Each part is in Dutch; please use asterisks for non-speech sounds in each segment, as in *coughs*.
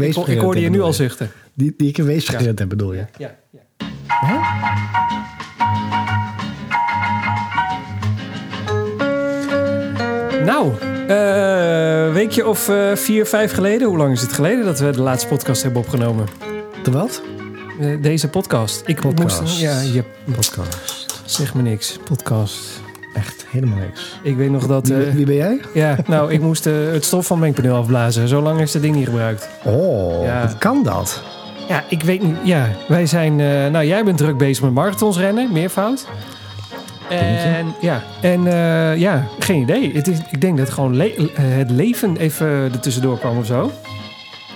Ik, ik hoorde je nu al zuchten. Die, die ik wees gerend heb, bedoel je? Ja. ja. Nou, eh weekje of eh, vier, vijf geleden. Hoe lang is het geleden dat we de laatste podcast hebben opgenomen? De wat? Eh, deze podcast. Ik Podcast. moest. Ja, je Podcast. zeg me niks. Podcast. Echt helemaal niks. Ik weet nog dat. Wie, eh, wie ben jij? ja, nou, ik moest eh, het stof van mijn paneel afblazen. Zo lang is dat ding niet gebruikt. Oh, Ja. wat kan dat? Ja, ik weet niet. Ja, wij zijn. eh, nou, jij bent druk bezig met marathons rennen, meervoud. En ja, en eh, ja, geen idee. Het is, ik denk dat gewoon le- het leven even er tussendoor kwam of zo.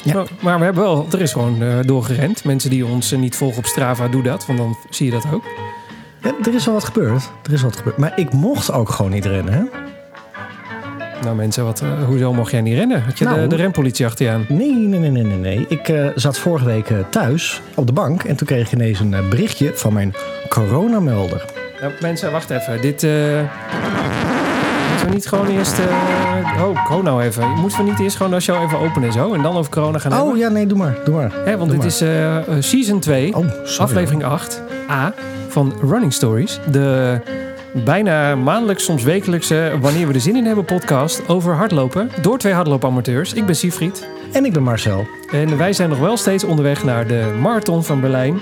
Ja. Maar, maar we hebben wel, er is gewoon eh, doorgerend. Mensen die ons niet volgen op Strava, doe dat, want dan zie je dat ook. Ja, er is al wat gebeurd. Er is wat gebeurd. Maar ik mocht ook gewoon niet rennen, hè? Nou mensen, wat, eh, hoezo mocht jij niet rennen? Had je de, Nou. de rempolitie achter je aan? Nee, nee, nee, nee, nee. nee. Ik eh, zat vorige week eh, thuis op de bank en toen kreeg ik ineens een berichtje van mijn coronamelder. Nou, mensen, wacht even. Dit. moeten we niet gewoon eerst. oh, ho nou even. Moeten we niet eerst gewoon de show even openen en zo? En dan over corona gaan hebben? Oh ja, nee, doe maar, doe maar. Hè, want Doe dit is season 2, Oh, sorry. aflevering 8, A van Running Stories. De bijna maandelijks, soms wekelijkse, wanneer we er zin in hebben, podcast over hardlopen. Door twee hardloopamateurs. Ik ben Siegfried. En ik ben Marcel. En wij zijn nog wel steeds onderweg naar de marathon van Berlijn.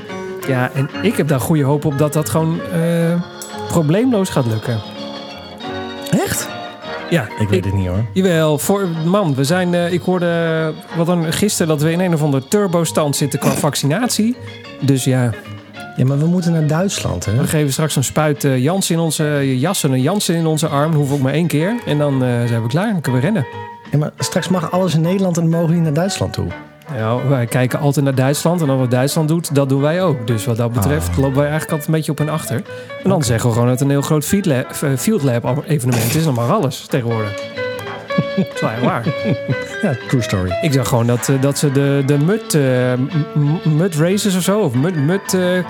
Ja, en ik heb daar goede hoop op dat dat gewoon eh, probleemloos gaat lukken. Echt? Ja, Ik weet het niet hoor. Jawel, voor, man, we zijn, eh, ik hoorde eh, wat dan gisteren dat we in een of andere turbo-stand zitten qua vaccinatie. Dus ja, Ja, maar we moeten naar Duitsland, hè? we geven straks een spuit eh, Jans in onze jas en een Jansen in onze arm. Hoef ook maar één keer. En dan eh, zijn we klaar. Dan kunnen we rennen. Ja, maar straks mag alles in Nederland en dan mogen we niet naar Duitsland toe. Nou, wij kijken altijd naar Duitsland. En dan wat Duitsland doet, dat doen wij ook. Dus wat dat betreft Ah. lopen wij eigenlijk altijd een beetje op en achter. En dan zeggen we gewoon dat het een heel groot field lab, eh, field lab evenement is. Dan mag alles tegenwoordig. *laughs* dat is wel waar. Ja, true story. Ik zag gewoon dat, dat ze de, de mud, eh, m- m- mud races of zo, of mud, mud, de mud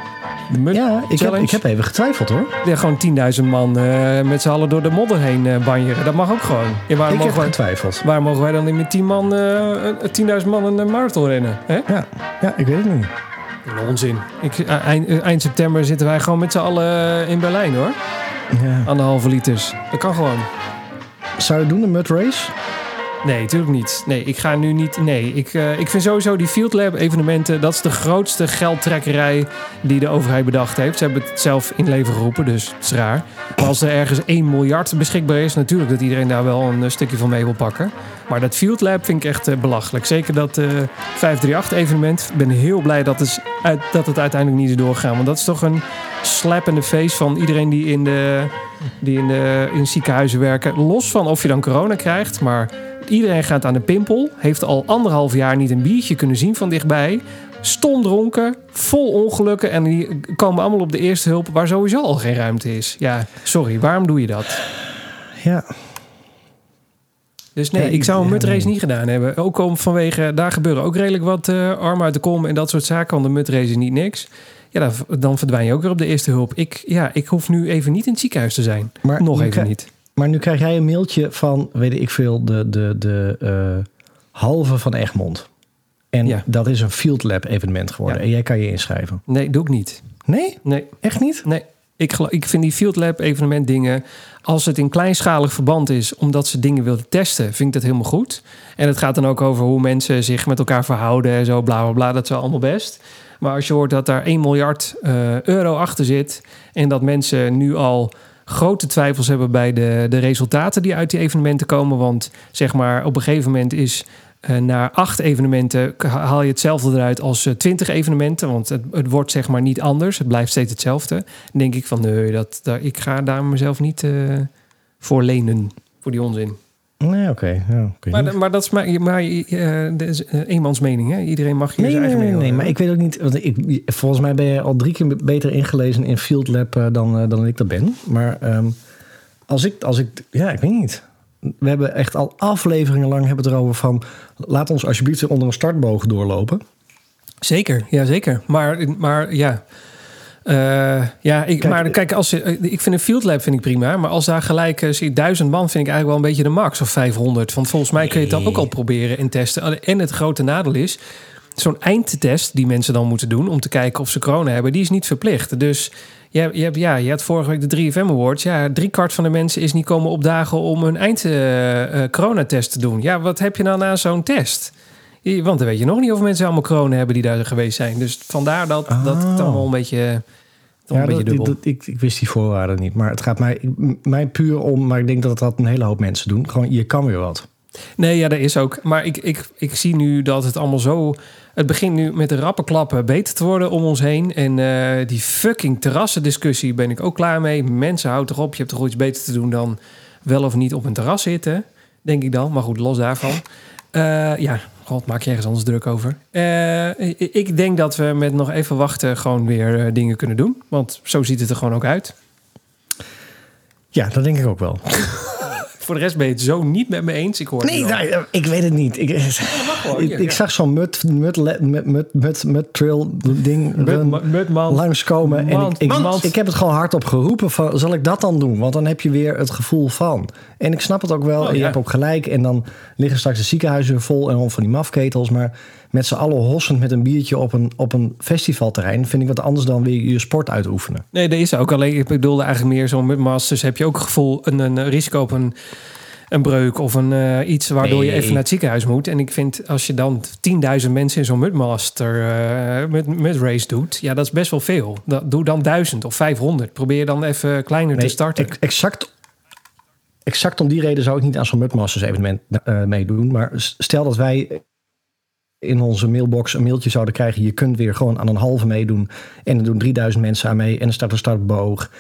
Ja, ik heb, ik heb even getwijfeld hoor. Ja, gewoon 10.000 man eh, met z'n allen door de modder heen eh, banjeren. Dat mag ook gewoon. Ja, waarom, Ik heb mogen wij, getwijfeld. waarom mogen wij dan niet met 10 man, eh, een- 10.000 man een eh, marathon rennen? Hè? Ja, ja, ik weet het niet. Onzin. Ik, eh, eind, eh, eind september zitten wij gewoon met z'n allen eh, in Berlijn hoor. Ja. Anderhalve liters. Dat kan gewoon. Zou je doen, de mud race? Nee, natuurlijk niet. Nee, ik ga nu niet. Nee, ik, eh, ik vind sowieso die Field Lab evenementen. Dat is de grootste geldtrekkerij die de overheid bedacht heeft. Ze hebben het zelf in leven geroepen, dus het is raar. Maar als er ergens 1 miljard beschikbaar is, natuurlijk dat iedereen daar wel een eh, stukje van mee wil pakken. Maar dat Field Lab vind ik echt eh, belachelijk. Zeker dat eh 538-evenement. Ik ben heel blij dat het, uit, dat het uiteindelijk niet is doorgegaan. Want dat is toch een slap in de face van iedereen die in de, die in de in ziekenhuizen werken. Los van of je dan corona krijgt, maar iedereen gaat aan de pimpel. Heeft al anderhalf jaar niet een biertje kunnen zien van dichtbij. Stom dronken, vol ongelukken. En die komen allemaal op de eerste hulp waar sowieso al geen ruimte is. Ja, sorry, waarom doe je dat? Ja. Dus nee, Ja, ik zou een nee. niet gedaan hebben. Ook om vanwege, daar gebeuren ook redelijk wat armen uit de kom en dat soort zaken. Want de mudrace is niet niks. Ja, dan, dan verdwijn je ook weer op de eerste hulp. Ik, ja, ik hoef nu even niet in het ziekenhuis te zijn. Maar Nog even niet. Maar nu krijg jij een mailtje van, weet ik veel, de, de, de eh, halve van Egmond. En Ja. dat is een Field Lab evenement geworden. Ja. En jij kan je inschrijven. Nee, doe ik niet. Nee? Nee, Echt niet? Nee, ik, ik vind die Field Lab evenement dingen... als het in kleinschalig verband is omdat ze dingen willen testen... vind ik dat helemaal goed. En het gaat dan ook over hoe mensen zich met elkaar verhouden... en zo, bla, bla, bla. Dat is wel allemaal best. Maar als je hoort dat daar 1 miljard eh, euro achter zit... en dat mensen nu al grote twijfels hebben bij de, de resultaten... die uit die evenementen komen. Want zeg maar, op een gegeven moment is... eh, na acht evenementen haal je hetzelfde eruit als eh, twintig evenementen. Want het, het wordt zeg maar niet anders. Het blijft steeds hetzelfde. Denk ik van nee, dat, dat, ik ga daar mezelf niet eh, voor lenen. Voor die onzin. Nee, oké. Ja. Maar, maar dat is maar, maar eh, dat is eh, eenmans mening. Hè? Iedereen mag hier Nee, zijn nee, eigen nee, nee, mening maar ik weet ook niet. Want ik, volgens mij ben je al drie keer beter ingelezen in Field Lab eh, dan, eh, dan ik dat ben. Maar ehm, als ik, als ik, ja, ik weet niet. We hebben echt al afleveringen lang hebben het erover van. Laat ons alsjeblieft onder een startboog doorlopen. Zeker, ja zeker. Maar, maar ja, Eh, ja, ik, Kijk, maar eh, kijk, als, eh, ik vind een field lab vind ik prima. Maar als daar gelijk zie duizend man, vind ik eigenlijk wel een beetje de max. Of 500. Want volgens mij kun je het dan ook al proberen en testen. En het grote nadeel is, zo'n eindtest die mensen dan moeten doen... om te kijken of ze corona hebben, die is niet verplicht. Dus je, hebt- je, hebt, ja, je had vorige week de 3FM Awards. Ja, drie kwart van de mensen is niet komen opdagen om een eind eh, eh, coronatest te doen. Ja, wat heb je dan aan zo'n test? Want dan weet je nog niet of mensen allemaal corona hebben die daar geweest zijn. Dus vandaar dat, dat het Oh. allemaal een beetje, dan Ja, een beetje dat, dubbel. dat- ik, ik wist die voorwaarden niet. Maar het gaat mij, mij puur om... Maar ik denk dat dat een hele hoop mensen doen. Gewoon, je kan weer wat. Nee, ja, dat is ook. Maar ik, ik, ik zie nu dat het allemaal zo... Het begint nu met de rappe klappen beter te worden om ons heen. En eh, die fucking terrassendiscussie ben ik ook klaar mee. Mensen, houd toch op. Je hebt toch wel iets beter te doen dan wel of niet op een terras zitten. Denk ik dan. Maar goed, los daarvan. Eh, ja, god, maak je ergens anders druk over. Eh, ik- denk dat we met nog even wachten gewoon weer eh, dingen kunnen doen. Want zo ziet het er gewoon ook uit. Ja, dat denk ik ook wel. *laughs* Voor de rest ben je het zo niet met me eens. Ik hoor Nee, nou, ik weet het niet. Ik, gewoon, *laughs* ik, ja, ik ja. zag zo'n mud, mud, mud, mud, mud, mud trail ding man. langskomen. En ik, ik, ik heb het gewoon hardop geroepen van, zal ik dat dan doen? Want dan heb je weer het gevoel van. En ik snap het ook wel. Oh, en je ja. hebt ook gelijk. En dan liggen straks de ziekenhuizen vol en van die mafketels. Maar met z'n allen hossend met een biertje op een, op een festivalterrein... vind ik wat anders dan weer je sport uitoefenen. Nee, dat is ook. Alleen, ik bedoelde eigenlijk meer zo'n masters. Heb je ook het gevoel, een, een risico op een, een breuk of een, eh, iets waardoor je even naar het ziekenhuis moet. En ik vind, als je dan 10.000 mensen in zo'n mudmaster eh met, met race doet, ja, dat is best wel veel. Dat, doe dan 1000 of 500. Probeer dan even kleiner te starten. ex- exact, exact om die reden zou ik niet aan zo'n Mudmasters evenement eh, meedoen. Maar stel dat wij in onze mailbox een mailtje zouden krijgen. Je kunt weer gewoon aan een halve meedoen. En er doen 3000 mensen aan mee. En er staat een startboog.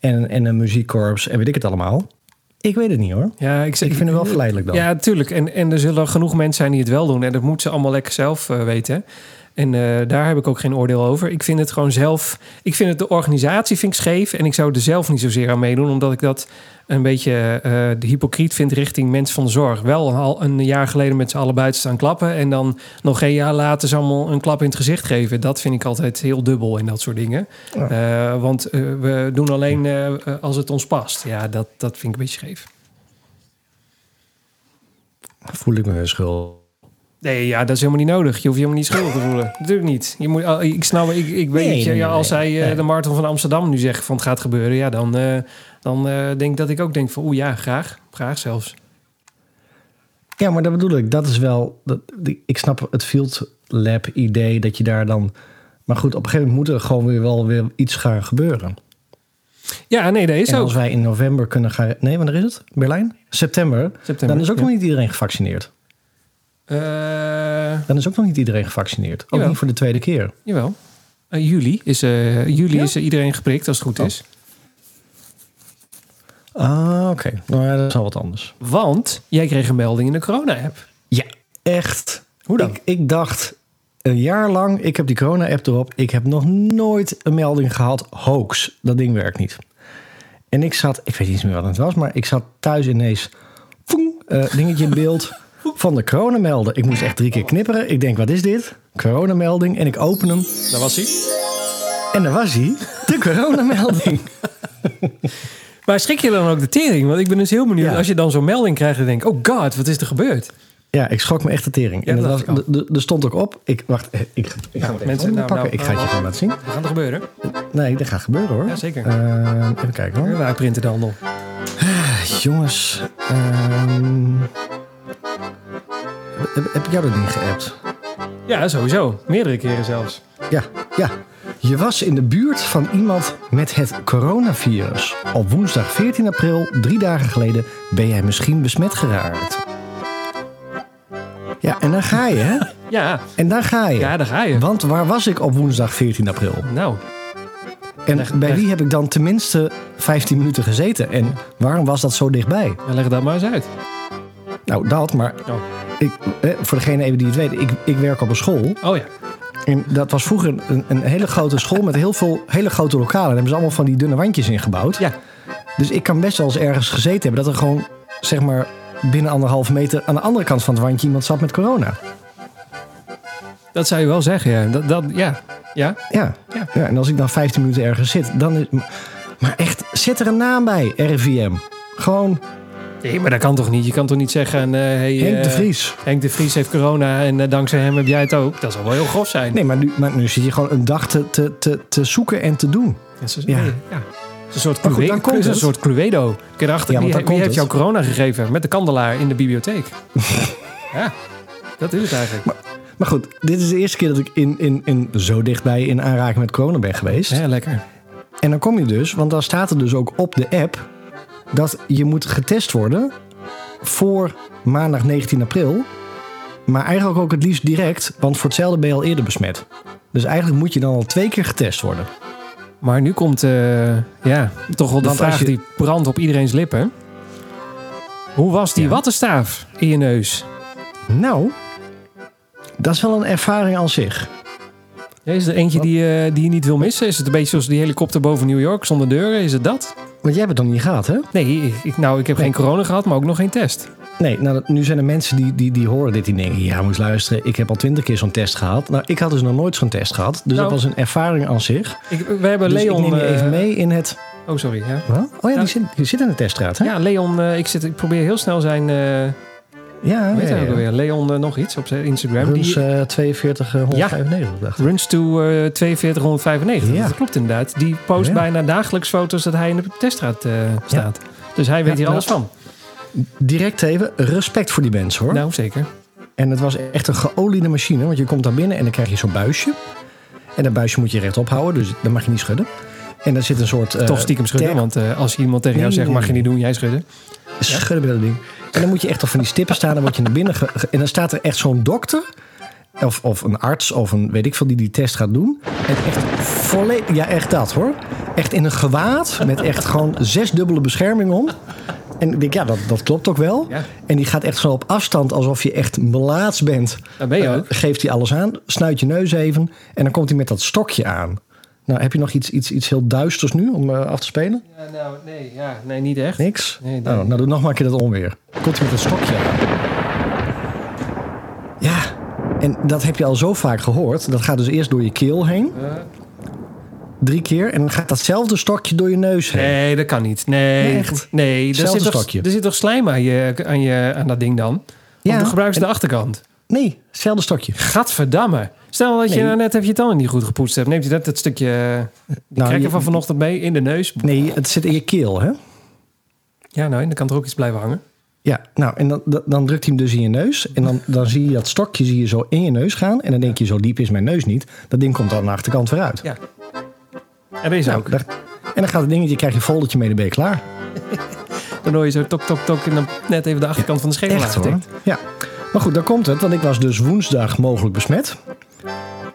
En, en een muziekkorps. En weet ik het allemaal. Ik weet het niet hoor. ja, Ik vind het wel verleidelijk dan. Ja, tuurlijk. En, en er zullen genoeg mensen zijn die het wel doen. En dat moeten ze allemaal lekker zelf eh, weten. En eh, daar heb ik ook geen oordeel over. Ik vind het gewoon zelf... Ik vind het de organisatie vind ik scheef. En ik zou er zelf niet zozeer aan meedoen. Omdat ik dat een beetje eh, de hypocriet vind richting mensen van de zorg. Wel al een jaar geleden met z'n allen buiten staan klappen. En dan nog een jaar later ze allemaal een klap in het gezicht geven. Dat vind ik altijd heel dubbel en dat soort dingen. Ja. Eh, want we doen alleen als het ons past. Ja, dat, dat vind ik een beetje scheef. Voel ik me weer schuldig. Nee, ja, dat is helemaal niet nodig. Je hoeft je helemaal niet schuldig te voelen. *laughs* Natuurlijk niet. Je moet, oh, ik snap, ik, ik weet Nee, ja, als zij eh, de marathon van Amsterdam nu zegt van het gaat gebeuren, ja, dan, eh, dan eh, denk dat ik ook denk van oeh ja, graag. Graag zelfs. Ja, maar dat bedoel ik. Dat is wel. Dat, ik snap het field lab idee dat je daar dan. Maar goed, op een gegeven moment moet er gewoon weer wel weer iets gaan gebeuren. Ja, nee, dat is en ook. als wij in november kunnen gaan. Nee, wanneer is het? Berlijn? September. September, dan is ook ja. nog niet iedereen gevaccineerd. Eh, Dan is ook nog niet iedereen gevaccineerd. Ook Jawel. niet voor de tweede keer. jawel. Eh, juli is, eh, juli Ja? is iedereen geprikt, als het goed Oh. is. Ah, oké. Nou ja, dat is al wat anders. Want jij kreeg een melding in de corona-app. Ja, echt. Hoe dan? Ik, ik dacht een jaar lang, ik heb die corona-app erop. Ik heb nog nooit een melding gehad. Hoax, dat ding werkt niet. En ik zat, ik weet niet meer wat het was, maar ik zat thuis ineens. Poeng, dingetje in beeld *laughs* van de coronamelder. Ik moest echt drie keer knipperen. Ik denk, wat is dit? Coronamelding. En ik open hem. Dat was hij. En daar was hij. De coronamelding. *laughs* Maar schrik je dan ook de tering? Want ik ben dus heel benieuwd. Ja. Als je dan zo'n melding krijgt en denkt... Oh god, wat is er gebeurd? Ja, ik schrok me echt de tering. Ja, en dat was, ik er stond ook op. Ik, wacht, eh, ik, ik ga het mensen, nou, pakken. nou, ik ga het je gewoon laten zien. Wat gaat er gebeuren? Nee, dat gaat gebeuren hoor. Ja, zeker. Eh, even kijken hoor. Waar printen de handel? Jongens, ehm, heb, ik jou dat ding geappt? Ja, sowieso. Meerdere keren zelfs. Ja, ja. Je was in de buurt van iemand met het coronavirus. Op woensdag 14 april, drie dagen geleden, ben jij misschien besmet geraakt. Ja, en dan ga je, hè? *laughs* Ja, En dan ga je. ja daar ga je. Want waar was ik op woensdag 14 april? Nou, En Leg- bij leg- wie heb ik dan tenminste 15 minuten gezeten? En waarom was dat zo dichtbij? dan leg dat maar eens uit. Nou, dat, maar Oh, ik, eh, voor degene even die het weet, ik, ik werk op een school. oh ja. En dat was vroeger een, een hele grote school met heel veel hele grote lokalen. Daar hebben ze allemaal van die dunne wandjes in gebouwd. Ja. Dus ik kan best wel eens ergens gezeten hebben dat er gewoon, zeg maar, binnen anderhalve meter aan de andere kant van het wandje iemand zat met corona. Dat zou je wel zeggen, ja. Dat, dat, ja. Ja? Ja. Ja. ja. En als ik dan 15 minuten ergens zit, dan is. Maar echt, zet er een naam bij, RIVM. Gewoon Nee, maar dat kan toch niet? Je kan toch niet zeggen... eh hey, Henk de eh, Vries. Henk de Vries heeft corona en eh, dankzij hem heb jij het ook. Dat zou wel heel grof zijn. Nee, maar nu, maar nu zit je gewoon een dag te, te, te, te zoeken en te doen. Ja. ja. ja. Het is een soort, Maar goed, Clue- dan het komt is een soort Cluedo. Kijk erachter, Ja, want wie, heeft jou corona gegeven? Met de kandelaar in de bibliotheek. *laughs* ja, dat is het eigenlijk. Maar goed, dit is de eerste keer dat ik in, in, in zo dichtbij in aanraking met corona ben geweest. Ja, lekker. En dan kom je dus, want dan staat er dus ook op de app dat je moet getest worden voor maandag 19 april. Maar eigenlijk ook het liefst direct, want voor hetzelfde ben je al eerder besmet. Dus eigenlijk moet je dan al twee keer getest worden. Maar nu komt eh, ja, toch wel de Want vraag je- die brandt op iedereen's lippen. Hoe was die Ja. wattenstaaf in je neus? Nou, dat is wel een ervaring aan zich. Is er eentje die, eh, die je niet wil missen? Is het een beetje zoals die helikopter boven New York zonder deuren? Is het dat? Want jij hebt het nog niet gehad, hè? Nee, ik, nou, ik heb geen corona gehad, maar ook nog geen test. Nee, nou, nu zijn er mensen die, die, die horen dit. Die denken, ja, moet luisteren. Ik heb al twintig keer zo'n test gehad. Nou, ik had dus nog nooit zo'n test gehad. Dus Nou. dat was een ervaring aan zich. Ik, we hebben Dus Leon... ik neem je eh, even mee in het... Oh, sorry. Ja? Oh ja. Die, zit, die zit in de teststraat, hè? ja Leon, eh, ik, zit, ik probeer heel snel zijn... eh ja, heet ja, ook alweer? Leon eh, nog iets op zijn Instagram. Runs die, 42, eh, 195, dacht ik. Runs to eh 4295. Ja. Dat klopt inderdaad. Die post Ja. bijna dagelijks foto's dat hij in de teststraat staat. Dus hij weet hier nou, alles van. Direct even, respect voor die mensen, hoor. Nou, zeker. En het was echt een geoliede machine. Want je komt daar binnen en dan krijg je zo'n buisje. En dat buisje moet je rechtop houden, dus dat mag je niet schudden. En daar zit een soort... Toch stiekem schudden, want als iemand tegen Nee, jou zegt, mag je niet doen, jij schudden. Schudden met dat ding. En dan moet je echt op van die stippen staan. Dan word je naar binnen. ge- ge- en dan staat er echt zo'n dokter. Of, of een arts of een weet ik veel die die test gaat doen. En echt volledig. Ja, echt dat hoor. Echt in een gewaad. Met echt gewoon zesdubbele bescherming om. En ik denk, ja, dat, dat klopt ook wel. Ja. En die gaat echt zo op afstand alsof je echt melaats bent. Dat ben je Eh, ook. geeft hij alles aan. Snuit je neus even. En dan komt hij met dat stokje aan. Nou, heb je nog iets, iets, iets heel duisters nu om eh, af te spelen? Ja, nou, nee, ja, nee, niet echt. Niks? Nee, nee. Oh, nou, doe nog maar een keer dat onweer. Komt hij met dat stokje aan. Ja, en dat heb je al zo vaak gehoord. Dat gaat dus eerst door je keel heen. Drie keer. En dan gaat datzelfde stokje door je neus heen. nee, dat kan niet. Nee, Nee, echt. Nee, er zit, toch, stokje. er zit toch slijm aan, je, aan, je, aan dat ding dan? Ja, dan gebruiken ze de achterkant? Nee, hetzelfde stokje. Gadverdamme. Stel dat je nou net even je tanden niet goed gepoetst hebt. Neemt je dat, dat stukje eh, Nou, krekker je- van vanochtend mee in de neus? Nee, het zit in je keel, hè? Ja, nou, en dan kan er ook iets blijven hangen. Ja, nou, en dan, dan- drukt hij hem dus in je neus. En dan, dan zie je dat stokje zie je zo in je neus gaan. En dan denk je, zo diep is mijn neus niet. Dat ding komt dan aan de achterkant weer uit. Ja. En deze Nou, ook. daar- en dan gaat het dingetje, krijg je een foldertje mee, dan ben je klaar. *laughs* Dan hoor je zo tok, tok, tok en dan net even de achterkant van de schedel Echt. Ja. Maar goed, dan komt het. Want ik was dus woensdag mogelijk besmet.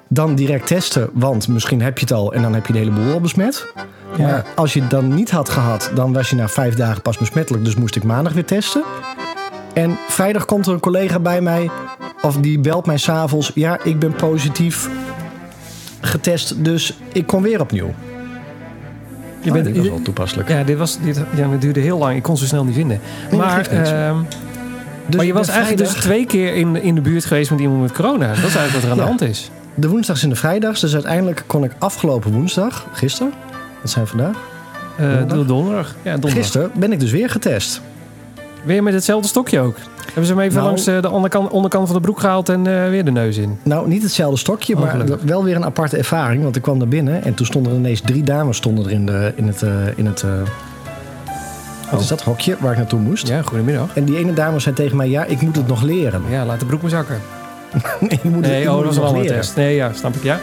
Dan direct testen, want misschien heb je het al en dan heb je de hele boel al besmet. Ja. Maar als je het dan niet had gehad, dan was je na vijf dagen pas besmettelijk. Dus moest ik maandag weer testen. En vrijdag komt er een collega bij mij, of die belt mij s'avonds. Ja, ik ben positief getest, dus ik kom weer opnieuw. Je Oh, bent, dit was wel toepasselijk. ja, dit, was, dit ja, het duurde heel lang. Ik kon ze snel niet vinden. Maar, ehm, Dus maar je was eigenlijk dus twee keer in, in de buurt geweest met iemand met corona. Dat is eigenlijk wat er aan de hand is. De woensdags en de vrijdags. Dus uiteindelijk kon ik afgelopen woensdag, gisteren, wat zijn vandaag? Eh Donderdag? donderdag. Ja, donderdag. Gisteren ben ik dus weer getest. Weer met hetzelfde stokje ook. Hebben ze hem even Nou- langs eh, de onderkant, onderkant van de broek gehaald en eh, weer de neus in. Nou, niet hetzelfde stokje, Oh, maar gelukkig. wel weer een aparte ervaring. Want ik kwam naar binnen en toen stonden er ineens drie dames stonden er in, de, in het, in het wat is dat, hokje waar ik naartoe moest. Ja, goedemiddag. En die ene dame zei tegen mij, ja, ik moet het nog leren. Ja, laat de broek maar zakken. *laughs* Nee, ik moet, het- Nee, oh, dat was het een andere leren. test. Nee, ja, snap ik, ja.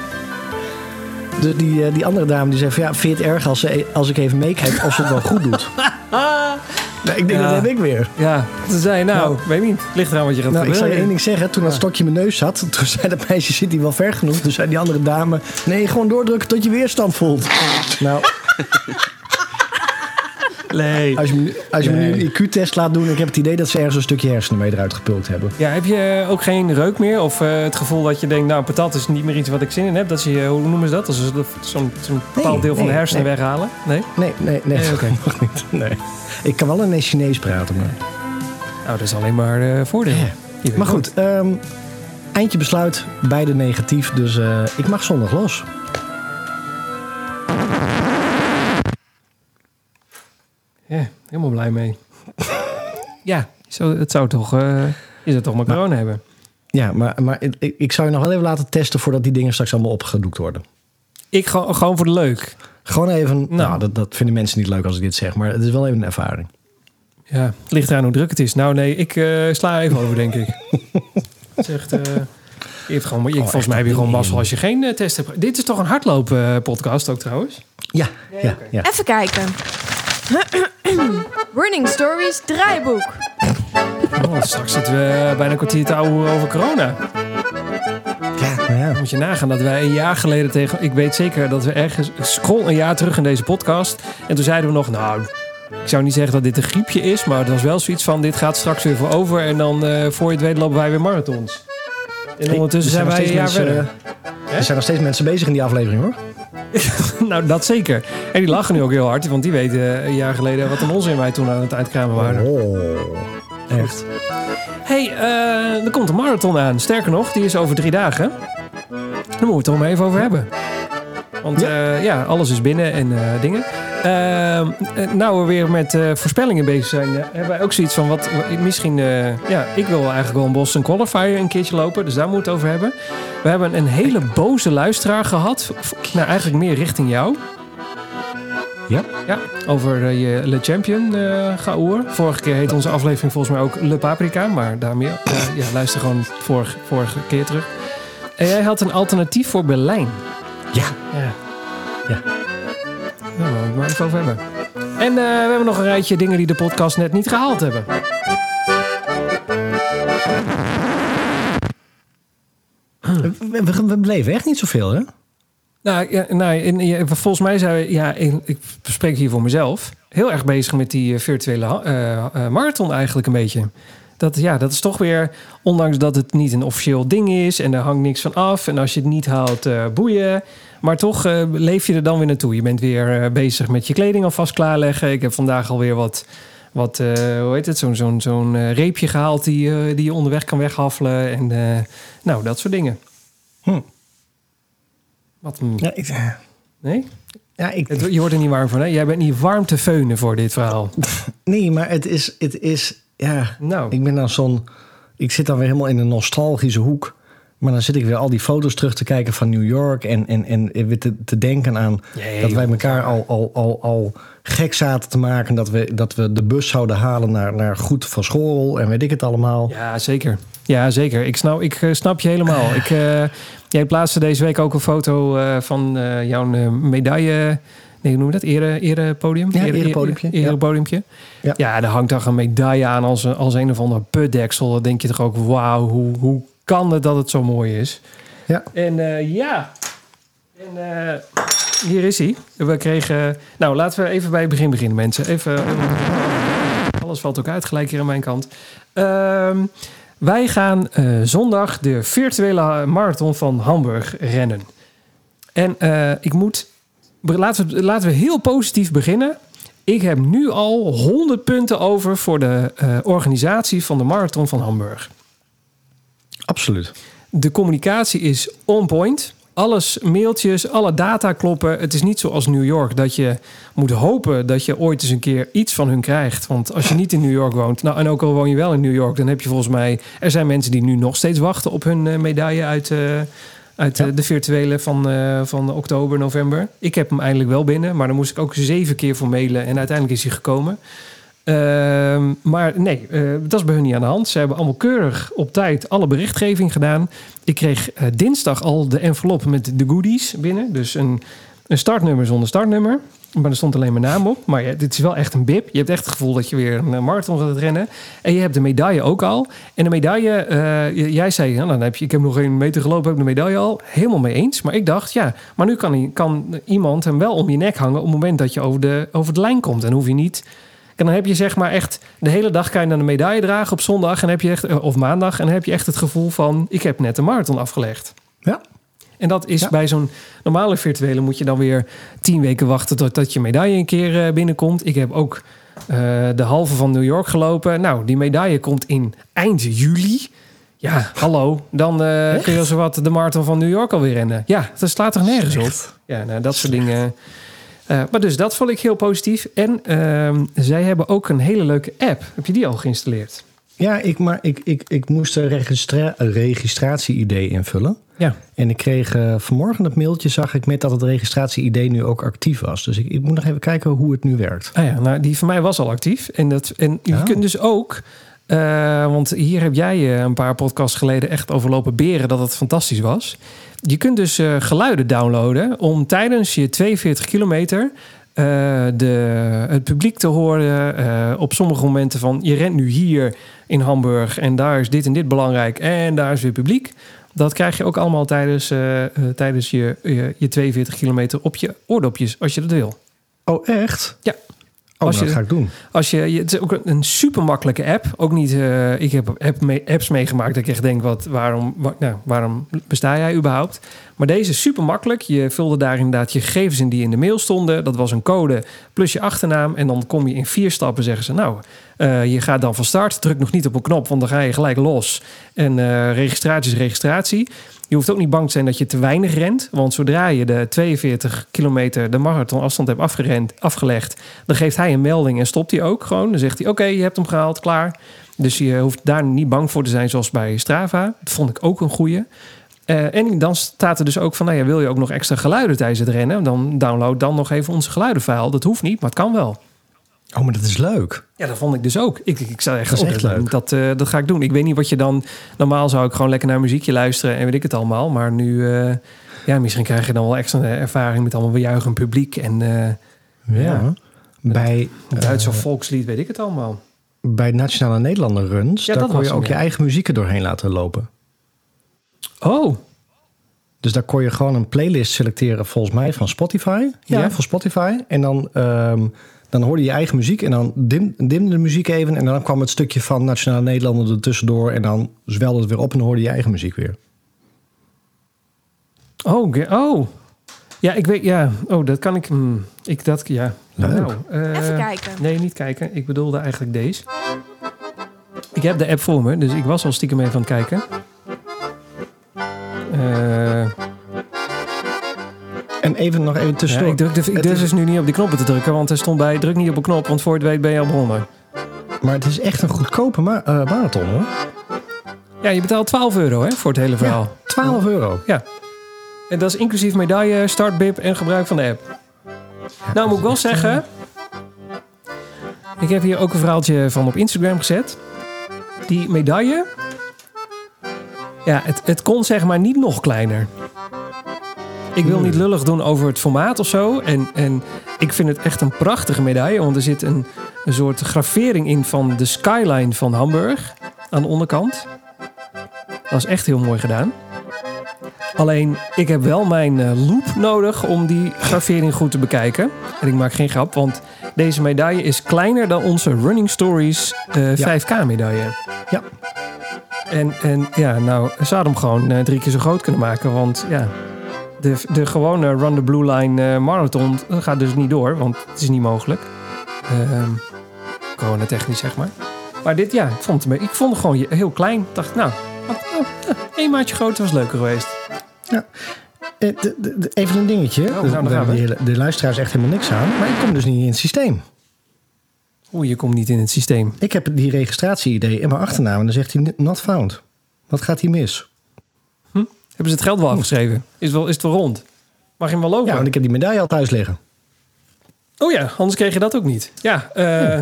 Dus die, eh, die andere dame die zei van, ja, vind je het erg als, ze, als ik even meekijk of ze het wel goed doet? *laughs* nee, ik denk, Ja. dat heb ik weer. Ja, toen zei nou, Nou. weet niet. Ligt eraan wat je gaat Nou, ik zal je één ding zeggen. Toen dat stokje in mijn neus zat, toen zei dat meisje, zit hij wel ver genoeg? Toen zei die andere dame, nee, gewoon doordrukken tot je weerstand voelt. Nou, *laughs* Nee. als je, me, als je me nu een IQ-test laat doen, ik heb het idee dat ze ergens een stukje hersenen mee eruit gepulkt hebben. Ja, heb je ook geen reuk meer? Of eh, het gevoel dat je denkt, nou, patat is niet meer iets wat ik zin in heb? Dat ze hoe noemen ze dat? Dat ze zo'n bepaald deel van de hersenen weghalen? Nee? Nee, nee, nee. Nee, oké. *laughs* nog niet. Nee. Ik kan wel een Chinees praten, maar... Nou, dat is alleen maar eh voordeel. Ja. Maar goed, ehm, Eindje besluit, beide negatief. Dus eh, ik mag zondag los. Ja, helemaal blij mee. *laughs* ja, zo, het zou toch... eh je zou toch maar corona hebben. Ja, maar, maar ik, ik zou je nog wel even laten testen voordat die dingen straks allemaal opgedoekt worden. Ik ga gewoon voor de leuk. Gewoon even, nou, dat, dat vinden mensen niet leuk als ik dit zeg, maar het is wel even een ervaring. Ja, het ligt eraan hoe druk het is. Nou nee, ik eh, sla even over, denk ik. *laughs* Het is echt... eh, je hebt gewoon, ik, volgens echt mij heb je gewoon mazzel als je geen eh, test hebt. Dit is toch een hardlopen podcast ook trouwens? Ja, ja. Even kijken. *coughs* Running Stories draaiboek. Oh, straks zitten we bijna een kwartier te ouwe over corona. ja, nou ja. Moet je nagaan dat wij een jaar geleden tegen... Ik weet zeker dat we ergens... Scroll een jaar terug in deze podcast. En toen zeiden we nog... Nou, ik zou niet zeggen dat dit een griepje is. Maar het was wel zoiets van... Dit gaat straks weer voor over. En dan eh, voor je het weet lopen wij weer marathons. En ondertussen er zijn wij een jaar steeds verder. mensen, Er zijn nog steeds mensen bezig in die aflevering hoor. *laughs* nou, dat zeker. En die lachen nu ook heel hard. Want die weten eh, een jaar geleden wat een onzin wij toen aan het uitkramen waren. Oh, echt. hey, eh, er komt een marathon aan. Sterker nog, die is over drie dagen. Daar moeten we het er maar even over hebben. Want ja, ja alles is binnen en eh, dingen. Ehm, eh, nou we weer met eh, voorspellingen bezig zijn, eh, hebben wij ook zoiets van wat misschien. eh, ja, ik wil eigenlijk wel een Boston Qualifier een keertje lopen, dus daar moeten we het over hebben. We hebben een hele boze luisteraar gehad. Nou, eigenlijk meer richting jou. Ja? Ja, over eh, je Le Champion eh gaoer. Vorige keer heet onze aflevering volgens mij ook Le Paprika. Maar daar meer. eh, ja, luister gewoon vorige, vorige keer terug. En jij had een alternatief voor Berlijn. Ja. Ja. Ja. Daar gaan we het maar even over hebben. En eh, we hebben nog een rijtje dingen die de podcast net niet gehaald hebben. We, we, we bleven echt niet zoveel hè? Nou, ja, nou in, volgens mij zijn we, ja, in- ik spreek hier voor mezelf, heel erg bezig met die eh, virtuele eh, marathon eigenlijk een beetje. Dat, ja, dat is toch weer, ondanks dat het niet een officieel ding is en er hangt niks van af. En als je het niet haalt, eh, boeien. Maar toch eh, leef je er dan weer naartoe. Je bent weer eh, bezig met je kleding alvast klaarleggen. Ik heb vandaag alweer wat, wat hoe heet het, zo'n zo'n zo'n reepje gehaald die, die je onderweg kan weghaffelen. En nou, dat soort dingen. Hm. Wat een, Ja, ik, nee? ja, ik, Het- Je wordt er niet warm van, hè? Jij bent niet warm te feunen voor dit verhaal. nee, maar het is, het is, ja, Nou, ik ben dan zo'n, ik zit dan weer helemaal in een nostalgische hoek. Maar dan zit ik weer al die foto's terug te kijken van New York en, en, en weer te, te denken aan Jee, dat wij elkaar al, al, al, al gek zaten te maken. Dat we, dat we de bus zouden halen naar, naar Goed van School en weet ik het allemaal. ja, zeker. Ja, zeker. Ik snap, ik, eh, snap je helemaal. Ik, eh, jij plaatste deze week ook een foto eh, van jouw medaille... Nee, noem je dat? Ere, erepodium? Ja, Ere- erepodiumpje, ere- erepodiumpje. Ja. Ja. daar hangt toch een medaille aan als, een- als een of ander putdeksel. Dan denk je toch ook, wauw, hoe, hoe kan het dat het zo mooi is? Ja. En eh, ja, en, eh, hier is hij. We kregen... Nou, laten we even bij het begin beginnen, mensen. Even... alles valt ook uit, gelijk hier aan mijn kant. Ehm, wij gaan eh, zondag de virtuele marathon van Hamburg rennen. En ik moet... Laten we, laten we heel positief beginnen. Ik heb nu al 100 punten over voor de eh, organisatie van de marathon van Hamburg. Absoluut. De communicatie is on point. Alles, mailtjes, alle data kloppen. Het is niet zoals New York dat je moet hopen dat je ooit eens een keer iets van hun krijgt. Want als je niet in New York woont, nou en ook al woon je wel in New York, dan heb je volgens mij. Er zijn mensen die nu nog steeds wachten op hun eh, medaille uit, eh, uit eh, Ja. de virtuele van, eh, van oktober, november. Ik heb hem eindelijk wel binnen, maar dan moest ik ook zeven keer voor mailen en uiteindelijk is hij gekomen. Ehm, maar nee, eh, dat is bij hun niet aan de hand. Ze hebben allemaal keurig op tijd alle berichtgeving gedaan. Ik kreeg dinsdag al de envelop met de goodies binnen. Dus een, een startnummer zonder startnummer. Maar er stond alleen mijn naam op. Maar ja, dit is wel echt een bib. Je hebt echt het gevoel dat je weer een eh, marathon gaat rennen. En je hebt de medaille ook al. En de medaille, eh, jij zei, ja, dan heb je, ik heb nog geen meter gelopen, heb de medaille al. Helemaal mee eens. Maar ik dacht, ja, maar nu kan, kan iemand hem wel om je nek hangen op het moment dat je over de, over de lijn komt. En hoef je niet en dan heb je zeg maar echt de hele dag kan je dan een medaille dragen op zondag en heb je echt, of maandag en dan heb je echt het gevoel van ik heb net een marathon afgelegd. Ja. En dat is Ja. bij zo'n normale virtuele moet je dan weer tien weken wachten totdat je medaille een keer eh, binnenkomt. Ik heb ook eh, de halve van New York gelopen. Nou, die medaille komt in eind juli. Ja, hallo. Dan eh, kun je zo wat de marathon van New York alweer rennen. Ja, dat slaat toch nergens op? Ja, nou, dat soort dingen. Maar dus dat vond ik heel positief. En ehm, zij hebben ook een hele leuke app. Heb je die al geïnstalleerd? Ja, ik, maar ik, ik, ik moest een, registra een registratie-ID invullen. Ja. En ik kreeg eh, vanmorgen het mailtje, zag ik met dat het registratie-ID nu ook actief was. Dus ik, ik moet nog even kijken hoe het nu werkt. Ah ja, nou, die van mij was al actief. En, dat, en je Oh. kunt dus ook... eh, want hier heb jij eh, een paar podcasts geleden echt overlopen beren dat het fantastisch was. Je kunt dus geluiden downloaden om tijdens je 42 kilometer de, het publiek te horen. op sommige momenten van je rent nu hier in Hamburg en daar is dit en dit belangrijk en daar is weer publiek. Dat krijg je ook allemaal tijdens, eh, eh, tijdens je, je, je 42 kilometer op je oordopjes, als je dat wil. Oh, echt? Ja. Oh, Als dat je- ga ik doen. Als je, het is ook een, super makkelijke app. Ook niet, eh, ik heb app apps meegemaakt dat ik echt denk, wat, waarom, wa- nou, waarom besta jij überhaupt? Maar deze is super makkelijk. Je vulde daar inderdaad je gegevens in die in de mail stonden. Dat was een code plus je achternaam. En dan kom je in vier stappen, zeggen ze. Nou, eh, je gaat dan van start. Druk nog niet op een knop, want dan ga je gelijk los. En eh, registratie is registratie. Je hoeft ook niet bang te zijn dat je te weinig rent. Want zodra je de 42 kilometer de marathonafstand hebt afgerend, afgelegd... dan geeft hij een melding en stopt hij ook gewoon. Dan zegt hij, oké, je hebt hem gehaald, klaar. Dus je hoeft daar niet bang voor te zijn zoals bij Strava. Dat vond ik ook een goeie. Eh, en dan staat er dus ook van, nou ja, wil je ook nog extra geluiden tijdens het rennen? Dan download dan nog even onze geluidenfile. Dat hoeft niet, maar het kan wel. Oh, maar dat is leuk. Ja, dat vond ik dus ook. Ik, ik zou echt, Dat is echt dat- leuk. Dat, eh, dat ga ik doen. Ik weet niet wat je dan... Normaal zou ik gewoon lekker naar muziekje luisteren en weet ik het allemaal. Maar nu, eh, ja, misschien krijg je dan wel extra ervaring met allemaal bejuichend publiek. En eh Ja. Bij, Duitse volkslied, weet ik het allemaal. bij Nationale Nederlander Runs, Ja, daar kon je ook ja. je eigen muziek er doorheen laten lopen. Oh, Dus daar kon je gewoon een playlist selecteren, volgens mij, van Spotify. Ja, Ja. van Spotify. En dan, ehm, dan hoorde je je eigen muziek en dan dim, dimde de muziek even. En dan kwam het stukje van Nationale Nederlander er tussendoor. En dan zwelde het weer op en dan hoorde je je eigen muziek weer. oh, oh. Ja, ik weet, ja. Oh, dat kan ik, hmm, ik dat, ja. Leuk. Nou, eh, Even kijken. Nee, niet kijken. Ik bedoelde eigenlijk deze. Ik heb de app voor me, dus ik was al stiekem even aan het kijken. Eh, En even nog even ja, tussendoor. ik druk, de, ik Het durf is- dus nu niet op die knoppen te drukken, want er stond bij druk niet op een knop, want voor het weet ben je al begonnen. Maar het is echt een goedkope ma- eh, marathon hoor. Ja, je betaalt 12 euro hè, voor het hele verhaal. 12 euro. En dat is inclusief medaille, startbib en gebruik van de app. nou, moet ik wel zeggen... Ik heb hier ook een verhaaltje van op Instagram gezet. Die medaille... Ja, het, het kon zeg maar niet nog kleiner. Ik wil niet lullig doen over het formaat of zo. En, en ik vind het echt een prachtige medaille. Want er zit een, een soort gravering in van de skyline van Hamburg. Aan de onderkant. Dat is echt heel mooi gedaan. Alleen, ik heb wel mijn eh, loop nodig om die gravering goed te bekijken. En ik maak geen grap, want deze medaille is kleiner dan onze Running Stories eh, Ja. 5K medaille. Ja. En, en ja, nou, hem gewoon eh, drie keer zo groot kunnen maken. Want ja, de, de gewone Run the Blue Line eh, marathon dat gaat dus niet door, want het is niet mogelijk. Ehm corona technisch, zeg maar. Maar dit, ja, ik vond het, ik vond het gewoon heel klein. Ik dacht, nou, ja, één maatje groter was leuker geweest. Eh, de- de- de- even een dingetje. nou, de, we. de, de luisteraars echt helemaal niks aan. Maar ik kom dus niet in het systeem. Oeh, je komt niet in het systeem. Ik heb die registratie-idee in mijn achternaam. En dan zegt hij not found. Wat gaat hier mis? Hebben ze het geld wel afgeschreven? Is het wel, is het wel rond? Mag je hem wel lopen? Ja, want ik heb die medaille al thuis liggen. Oh ja, anders kreeg je dat ook niet. Ja, eh,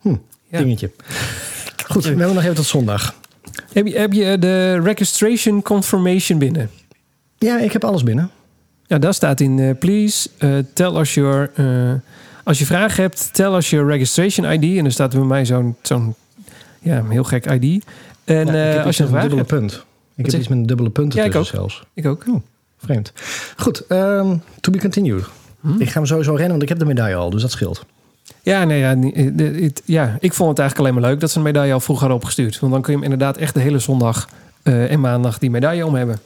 Hm, Ja. Dingetje. Goed, we hebben nog even tot zondag. heb, je, heb je de registration confirmation binnen? Ja, ik heb alles binnen. Ja, daar staat in, eh, please eh, tell us your... als je vragen hebt, tell us your registration ID. En er staat bij mij zo'n zo'n ja, heel gek ID. En Ja, eh, ik heb als je een dubbele hebt... punt. Ik heb zeg- iets met een dubbele punt Ja, ik ertussen ook. zelfs. Ik ook. Vreemd. Goed, ehm, to be continued. Hm? Ik ga hem sowieso rennen, want ik heb de medaille al. Dus dat scheelt. Ja, nee, ja, eh, ja, ik vond het eigenlijk alleen maar leuk dat ze een medaille al vroeg hadden opgestuurd. Want dan kun je hem inderdaad echt de hele zondag eh, en maandag die medaille om hebben.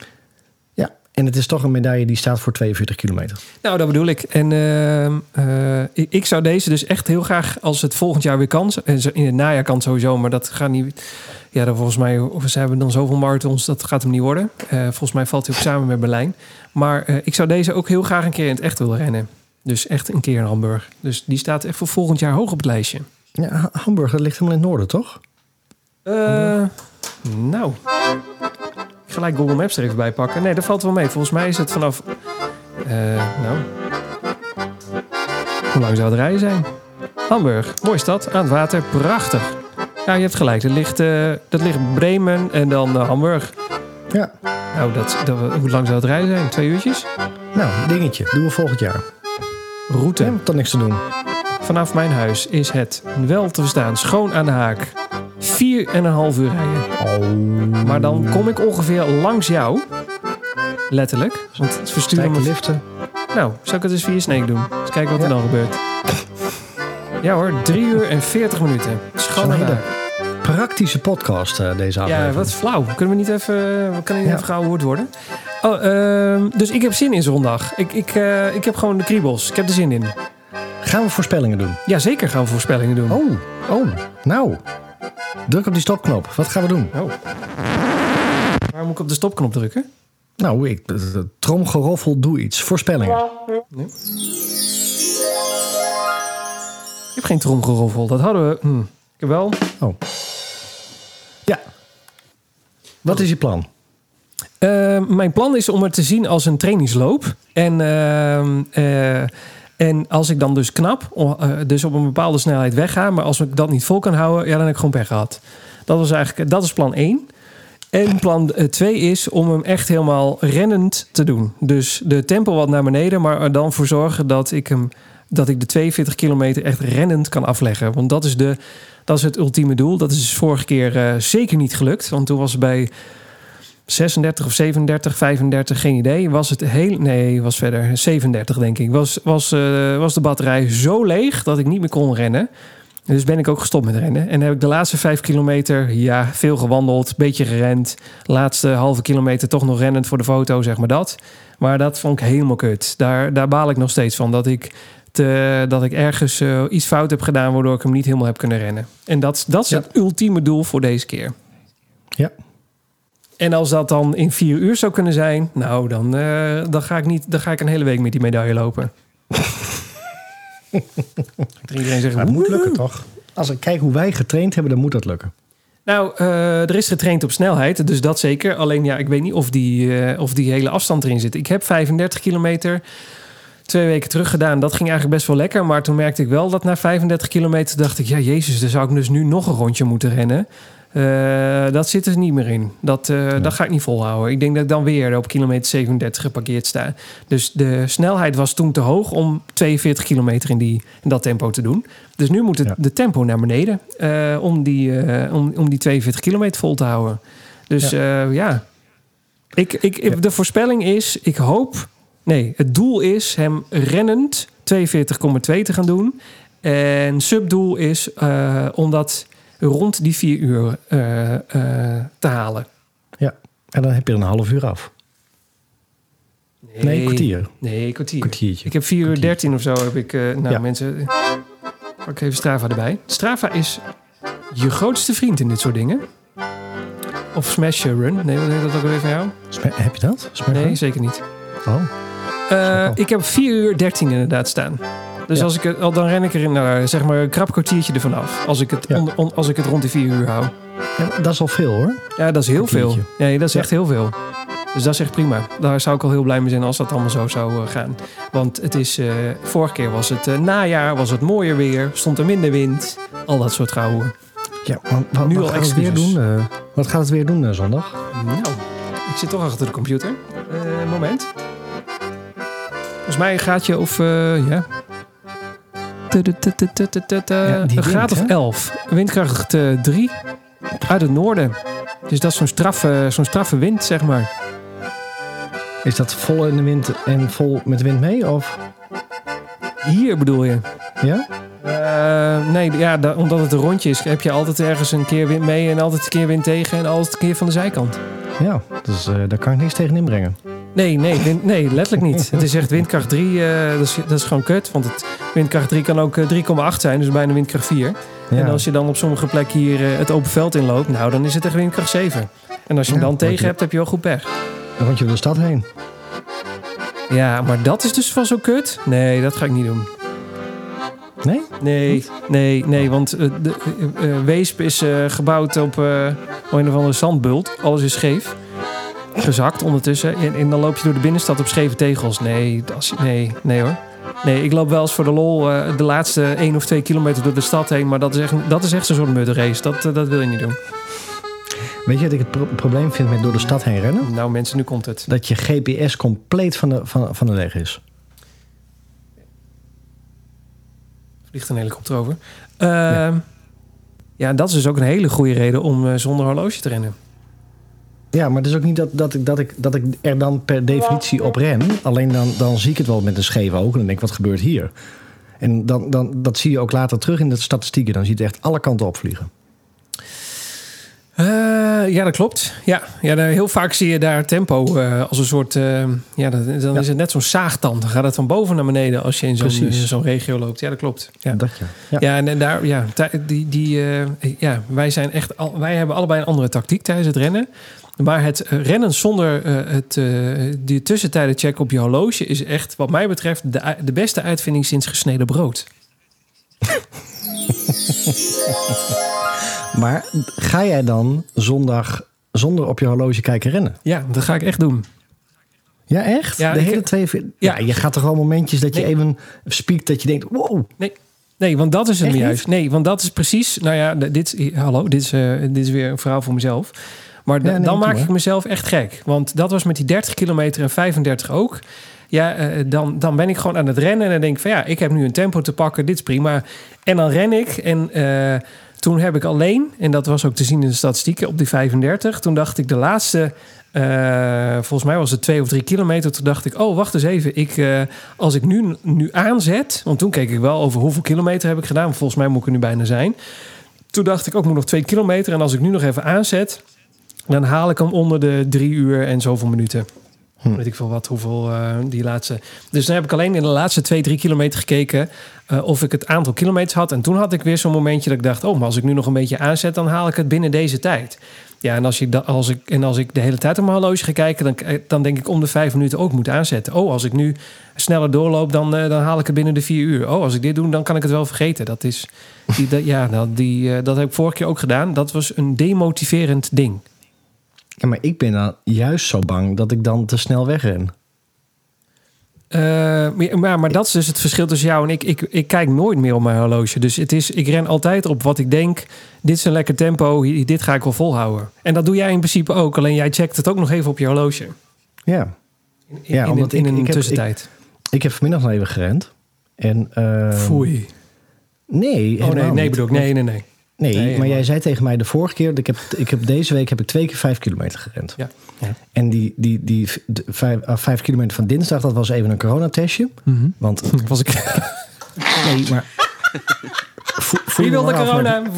En het is toch een medaille die staat voor 42 kilometer. Nou, dat bedoel ik. En ehm, eh, ik, zou deze dus echt heel graag, als het volgend jaar weer kan, zo- in het najaar kan het sowieso, maar dat gaat niet. Ja, dan volgens mij, of ze hebben dan zoveel marathons, dat gaat hem niet worden. Eh, volgens mij valt hij ook samen met Berlijn. Maar eh, ik zou deze ook heel graag een keer in het echt willen rennen. Dus echt een keer in Hamburg. Dus die staat echt voor volgend jaar hoog op het lijstje. Ja, Ha- Hamburg, dat ligt helemaal in het noorden, toch? Eh, nou, gelijk Google Maps er even bij pakken. Nee, dat valt wel mee. Volgens mij is het vanaf. eh, nou, hoe lang zou het rijden zijn? Hamburg, mooie stad, aan het water, prachtig. Ja, je hebt gelijk. Dat ligt, eh, dat ligt Bremen en dan eh, Hamburg. Ja. Nou, dat, dat, hoe lang zou het rijden zijn? Twee uurtjes? Nou, dingetje. Doen we volgend jaar. Route. Hebben toch niks te doen. Vanaf mijn huis is het wel te verstaan, schoon aan de haak. Vier en een half uur rijden. Oh. Maar dan kom ik ongeveer langs jou. Letterlijk. Want het versturen Stijke me... liften. Nou, zou ik het eens via Snake doen? Eens kijken wat er Ja. dan gebeurt. Ja hoor, 3 uur en 40 minuten. Schoon Zo'n aan de hele haak. Praktische podcast, eh, deze aflevering. Ja, wat flauw. Kunnen we niet even, kan niet Ja. even gehouden worden? Oh, ehm, dus ik heb zin in zondag. Ik, ik, eh, ik heb gewoon de kriebels. Ik heb er zin in. Gaan we voorspellingen doen? Ja, zeker gaan we voorspellingen doen. Oh, oh. Nou. Druk op die stopknop. Wat gaan we doen? Oh. Waar moet ik op de stopknop drukken? Nou, ik, eh, tromgeroffel, doe iets. Voorspellingen. Ik heb geen tromgeroffel. Dat hadden we. Hm. Ik heb wel. Oh. Ja. Wat is je plan? Eh, mijn plan is om het te zien als een trainingsloop. En, ehm, eh, en als ik dan dus knap, eh, dus op een bepaalde snelheid wegga, maar als ik dat niet vol kan houden, ja, dan heb ik gewoon pech gehad. Dat was eigenlijk, dat is plan 1. En plan 2 is om hem echt helemaal rennend te doen. Dus de tempo wat naar beneden, maar er dan voor zorgen dat ik hem dat ik de 42 kilometer echt rennend kan afleggen. Want dat is, de, dat is het ultieme doel. Dat is dus vorige keer eh, zeker niet gelukt. Want toen was bij 36 of 37, 35, geen idee. Was het heel. Nee, was verder 37, denk ik. Was, was, eh, was de batterij zo leeg dat ik niet meer kon rennen. En Dus ben ik ook gestopt met rennen. En heb ik de laatste vijf kilometer, ja, veel gewandeld, beetje gerend. Laatste halve kilometer toch nog rennend voor de foto, zeg maar dat. Maar dat vond ik helemaal kut. Daar, daar baal ik nog steeds van. Dat ik, te, dat ik ergens eh, iets fout heb gedaan, waardoor ik hem niet helemaal heb kunnen rennen. En dat, dat is Ja. het ultieme doel voor deze keer. Ja. En als dat dan in vier uur zou kunnen zijn, nou, dan, eh, dan, ga, ik niet, dan ga ik een hele week met die medaille lopen. *laughs* Iedereen zeggen, Maar het moet lukken, toch? Als ik kijk hoe wij getraind hebben, dan moet dat lukken. Nou, eh, er is getraind op snelheid, dus dat zeker. Alleen ja, ik weet niet of die, eh, of die hele afstand erin zit. Ik heb 35 kilometer twee weken terug gedaan. Dat ging eigenlijk best wel lekker. Maar toen merkte ik wel dat na 35 kilometer dacht ik... ja, jezus, dan zou ik dus nu nog een rondje moeten rennen. Eh, dat zit er niet meer in. Dat, eh, dat ga ik niet volhouden. Ik denk dat ik dan weer op kilometer 37 geparkeerd sta. Dus de snelheid was toen te hoog om 42 kilometer in, die, in dat tempo te doen. Dus nu moet het, Ja. de tempo naar beneden eh, om, die, om, om die 42 kilometer vol te houden. Dus ja, ja. Ik, ik, de voorspelling is, ik hoop... Nee, het doel is hem rennend 42,2 te gaan doen. En subdoel is eh, om dat rond die 4 uur eh, eh, te halen. Ja. En dan heb je er een half uur af. Nee, een kwartier. Nee, kwartier. Kwartiertje. Ik heb 4 uur Kwartier. 13 of zo heb ik... eh, nou, Ja. mensen... Pak even Strava erbij. Strava is je grootste vriend in dit soort dingen. Of Smash Run. Nee, wat heet dat ook weer van jou? Sma- heb je dat? Smash Nee, Run? zeker niet. Oh. Ik heb 4 uur 13 inderdaad staan. Dus Ja. als ik het, dan ren ik er in, nou, zeg maar een krap kwartiertje ervan af. Als ik het, Ja. on- on- als ik het rond de 4 uur hou. Ja, dat is al veel hoor. Ja, dat is heel veel. Nee, dat is Ja. echt heel veel. Dus dat is echt prima. Daar zou ik al heel blij mee zijn als dat allemaal zo zou eh, gaan. Want het is, eh, vorige keer was het eh, najaar, was het mooier weer, stond er minder wind. Al dat soort gouden. Ja, maar Nu wat al gaat het weer doen? wat gaat het weer doen zondag? Nou, ik zit toch achter de computer. Moment. Volgens mij een gaatje of, ja... Een graad of hè? 11. Windkracht 3 uit het noorden. Dus dat is zo'n straffe, zo'n straffe wind, zeg maar. Is dat vol in de wind en vol met de wind mee? Of Hier bedoel je? ja? Eh, nee, ja, da- omdat het een rondje is, heb je altijd ergens een keer wind mee en altijd een keer wind tegen en altijd een keer van de zijkant. Ja, dus eh, daar kan ik niks tegen inbrengen. Nee, nee, wind- nee, letterlijk niet. Het is echt windkracht 3. eh, dat, is, dat is gewoon kut. Want het, windkracht 3 kan ook eh, 3,8 zijn, dus bijna windkracht 4. Ja. En als je dan op sommige plekken hier eh, het open veld inloopt, nou, dan is het echt windkracht 7. En als je hem Ja, dan tegen hebt, heb je wel goed pech. Dan rond je door de stad heen. Ja, maar dat is dus van zo kut? Nee, dat ga ik niet doen. Nee? Nee, nee, nee, want eh, de, eh, eh, Weesp is eh, gebouwd op eh, een of andere zandbult. Alles is scheef. Gezakt ondertussen. En, en dan loop je door de binnenstad op scheve tegels. Nee, dat nee, nee hoor. Nee, ik loop wel eens voor de lol eh, de laatste 1 of 2 kilometer door de stad heen. Maar dat is echt, dat is echt zo'n soort mudderrace. Dat, eh, dat wil je niet doen. Weet je wat ik het pro- probleem vind met door de stad heen rennen? Nou mensen, nu komt het. Dat je GPS compleet van de, van, van de leg is. Vliegt een helikopter over. Ehm, ja. dat is dus ook een hele goede reden om eh, zonder horloge te rennen. Ja, maar het is ook niet dat, dat, ik, dat, ik, dat ik er dan per definitie op ren. Alleen dan, dan zie ik het wel met een scheef oog. En dan denk ik, wat gebeurt hier? En dan, dan, dat zie je ook later terug in de statistieken. Dan zie je het echt alle kanten opvliegen. Eh, ja, dat klopt. Ja, ja daar- heel vaak zie je daar tempo eh, als een soort... eh, ja, dat, dan Ja. is het net zo'n zaagtand. Dan gaat het van boven naar beneden als je in zo'n, zo'n regio loopt. Ja, dat klopt. Ja, Dat ja. ja. ja en, en daar, ja, die, die, eh, ja, wij zijn echt... Al, wij hebben allebei een andere tactiek tijdens het rennen. Maar het eh, rennen zonder eh, het, eh, die tussentijden checken op je horloge... is echt, wat mij betreft, de, de beste uitvinding sinds gesneden brood. *laughs* Maar ga jij dan zondag zonder op je horloge kijken rennen? Ja, dat ga ik echt doen. Ja, echt? Ja, de ik- hele twee... Ja, je gaat toch wel momentjes dat je even spiekt dat je denkt... Wow, Nee. Nee, want dat is het juist. Nee, want dat is precies. Nou ja, dit, hallo, dit is, dit is weer een verhaal voor mezelf. Maar d- Ja, nee, dan maak ik mezelf echt gek. Want dat was met die 30 kilometer en 35 ook. Ja, eh, dan, dan ben ik gewoon aan het rennen en dan denk ik van ja, ik heb nu een tempo te pakken, dit is prima. En dan ren ik en eh, toen heb ik alleen, en dat was ook te zien in de statistieken op die 35, toen dacht ik de laatste, eh, volgens mij was het twee of drie kilometer, toen dacht ik, oh wacht eens even, ik, eh, als ik nu, nu aanzet, want toen keek ik wel over hoeveel kilometer heb ik gedaan, volgens mij moet ik er nu bijna zijn. Toen dacht ik ook, ik moet nog twee kilometer en als ik nu nog even aanzet, dan haal ik hem onder de drie uur en zoveel minuten. Hm. Weet ik veel wat, hoeveel eh, die laatste. Dus dan heb ik alleen in de laatste twee, drie kilometer gekeken eh, of ik het aantal kilometers had. En toen had ik weer zo'n momentje dat ik dacht: oh, maar als ik nu nog een beetje aanzet, dan haal ik het binnen deze tijd. Ja, en als, je als, ik, en als ik de hele tijd op mijn horloge ga kijken, dan, eh, dan denk ik om de vijf minuten ook moet aanzetten. Oh, als ik nu sneller doorloop, dan, dan haal ik het binnen de vier uur. Oh, als ik dit doe, dan kan ik het wel vergeten. Dat is, die, dat, ja, nou, die, dat heb ik vorige keer ook gedaan. Dat was een demotiverend ding. Ja, maar ik ben dan juist zo bang dat ik dan te snel wegren. Eh, maar, maar, dat is dus het verschil tussen jou en ik. ik. Ik kijk nooit meer op mijn horloge. Dus het is, ik ren altijd op wat ik denk. Dit is een lekker tempo. Dit ga ik wel volhouden. En dat doe jij in principe ook. Alleen jij checkt het ook nog even op je horloge. Ja. In, Ja, omdat in ik- een ik heb- tussentijd. Ik heb vanmiddag nog even gerend. En, ehm, Foei. Nee, Oh nee, nee bedoel ik. Nee, nee, nee. Nee, Nee, maar maar- jij zei tegen mij de vorige keer... dat Ik heb, ik heb deze week heb ik twee keer vijf kilometer gerend. Ja. Ja. En die, die, die v- de vijf, ah, vijf kilometer van dinsdag... dat was even een coronatestje. Want *laughs* Was ik... nee, maar... *laughs* Vo- voel Wie me wilde maar af, maar- corona?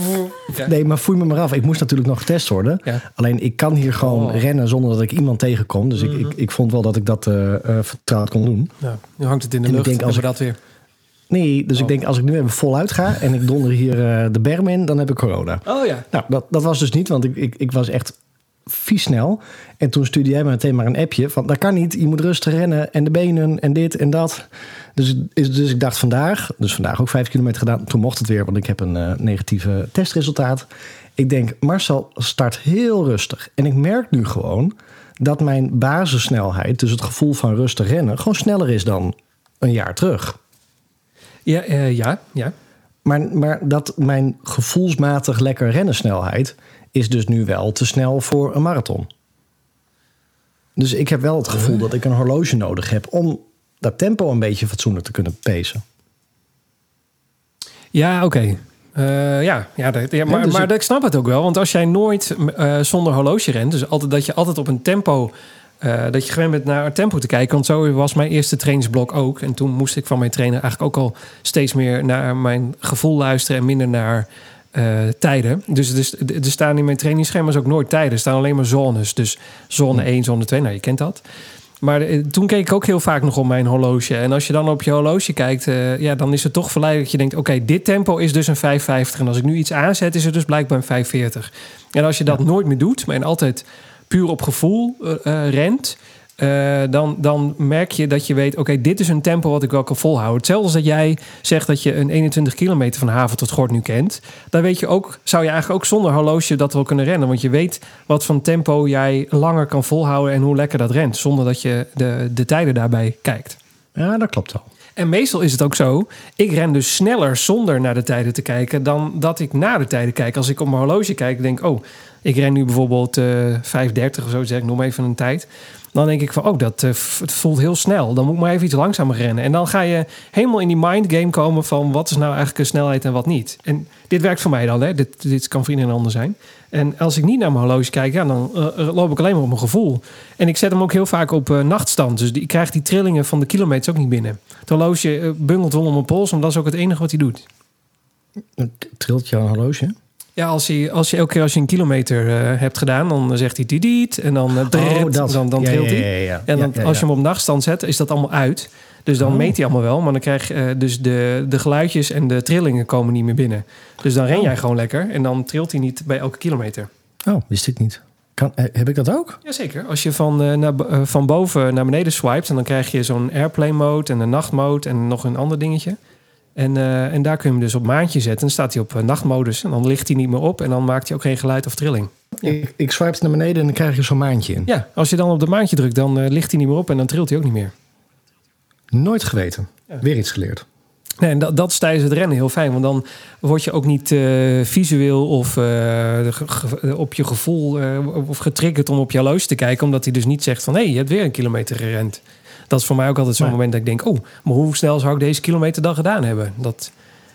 Ja. Nee, maar voel me maar af. Ik moest natuurlijk nog getest worden. Ja. Alleen ik kan hier gewoon Oh. rennen zonder dat ik iemand tegenkom. Dus ik, ik, ik vond wel dat ik dat eh eh, vertrouwd kon doen. Nou, nu hangt het in de En ik lucht. denk als dat weer. Nee, dus ik Oh. denk als ik nu even voluit ga en ik donder hier eh, de berm in, dan heb ik corona. Oh ja. Nou, dat, dat was dus niet, want ik, ik, ik was echt vies snel. En toen stuurde jij me meteen maar een appje van... dat kan niet, je moet rustig rennen en de benen en dit en dat. Dus, dus ik dacht vandaag, dus vandaag ook vijf kilometer gedaan. Toen mocht het weer, want ik heb een eh, negatieve testresultaat. Ik denk, Marcel start heel rustig. En ik merk nu gewoon dat mijn basissnelheid... dus het gevoel van rustig rennen... gewoon sneller is dan een jaar terug. Ja, eh, ja, ja. Maar, maar dat mijn gevoelsmatig lekker rennensnelheid is dus nu wel te snel voor een marathon. Dus ik heb wel het gevoel dat ik een horloge nodig heb om dat tempo een beetje fatsoenlijk te kunnen pacen. Ja, oké. Eh, ja, ja, dat- ja, maar, Ja, dus maar ik- ik snap het ook wel. Want als jij nooit eh, zonder horloge rent... dus altijd, dat je altijd op een tempo... eh, dat je gewend bent naar het tempo te kijken. Want zo was mijn eerste trainingsblok ook. En toen moest ik van mijn trainer eigenlijk ook al steeds meer naar mijn gevoel luisteren... en minder naar eh, tijden. Dus, dus er staan in mijn trainingsschema's ook nooit tijden. Er staan alleen maar zones. Dus zone 1, zone 2, nou je kent dat. Maar eh, toen keek ik ook heel vaak nog op mijn horloge. En als je dan op je horloge kijkt, ja, dan is het toch verleidelijk dat je denkt... oké, dit tempo is dus een 5,50. En als ik nu iets aanzet, is het dus blijkbaar een 5,40. En als je dat nooit meer doet, maar en altijd puur op gevoel eh, eh, rent... eh, dan, dan merk je dat je weet, oké, dit is een tempo wat ik wel kan volhouden. Hetzelfde als dat jij zegt dat je een 21 kilometer van Haven tot Gort nu kent. Dan weet je ook, zou je eigenlijk ook zonder horloge dat wel kunnen rennen. Want je weet wat van tempo jij langer kan volhouden en hoe lekker dat rent. Zonder dat je de, de tijden daarbij kijkt. Ja, dat klopt wel. En meestal is het ook zo, ik ren dus sneller zonder naar de tijden te kijken dan dat ik naar de tijden kijk. Als ik op mijn horloge kijk, denk oh, ik ren nu bijvoorbeeld eh 5.30 of zo, zeg ik maar even een tijd. Dan denk ik van, oh, dat eh, het voelt heel snel. Dan moet ik maar even iets langzamer rennen. En dan ga je helemaal in die mind game komen van wat is nou eigenlijk een snelheid en wat niet. En dit werkt voor mij dan, hè. Dit, dit kan vrienden en ander zijn. En als ik niet naar mijn horloge kijk, ja, dan eh, loop ik alleen maar op mijn gevoel. En ik zet hem ook heel vaak op eh, nachtstand. Dus ik krijg die trillingen van de kilometers ook niet binnen. Het horloge eh, bungelt wel om mijn pols, en dat is ook het enige wat hij doet. Trilt jouw horloge? Ja, als je, als je elke keer als je een kilometer eh, hebt gedaan, dan zegt hij didiet en dan, uh, dan, dan trilt hij. ja, ja. En dan, als je hem op nachtstand zet, is dat allemaal uit. Dus dan Oh. meet hij allemaal wel, maar dan krijg je eh, dus de, de geluidjes en de trillingen komen niet meer binnen. Dus dan ren Oh. jij gewoon lekker en dan trilt hij niet bij elke kilometer. Oh, wist ik niet. Kan, eh, heb ik dat ook? Jazeker. Als je van, eh, naar, van boven naar beneden swipet... en dan krijg je zo'n airplane mode en een nachtmode... en nog een ander dingetje. En, en daar kun je hem dus op maandje zetten. En dan staat hij op nachtmodus. En dan ligt hij niet meer op. En dan maakt hij ook geen geluid of trilling. Ja. Ik, ik swipe naar beneden en dan krijg je zo'n maandje in. Ja, als je dan op de maandje drukt... dan ligt hij niet meer op en dan trilt hij ook niet meer. Nooit geweten. Weer iets geleerd. Nee, en dat, dat is tijdens het rennen heel fijn. Want dan word je ook niet eh, visueel of ge- op je gevoel eh, of getriggerd om op je horloge te kijken. Omdat hij dus niet zegt van hé, hey, je hebt weer een kilometer gerend. Dat is voor mij ook altijd zo'n Nee. moment dat ik denk, oh, maar hoe snel zou ik deze kilometer dan gedaan hebben? Dat,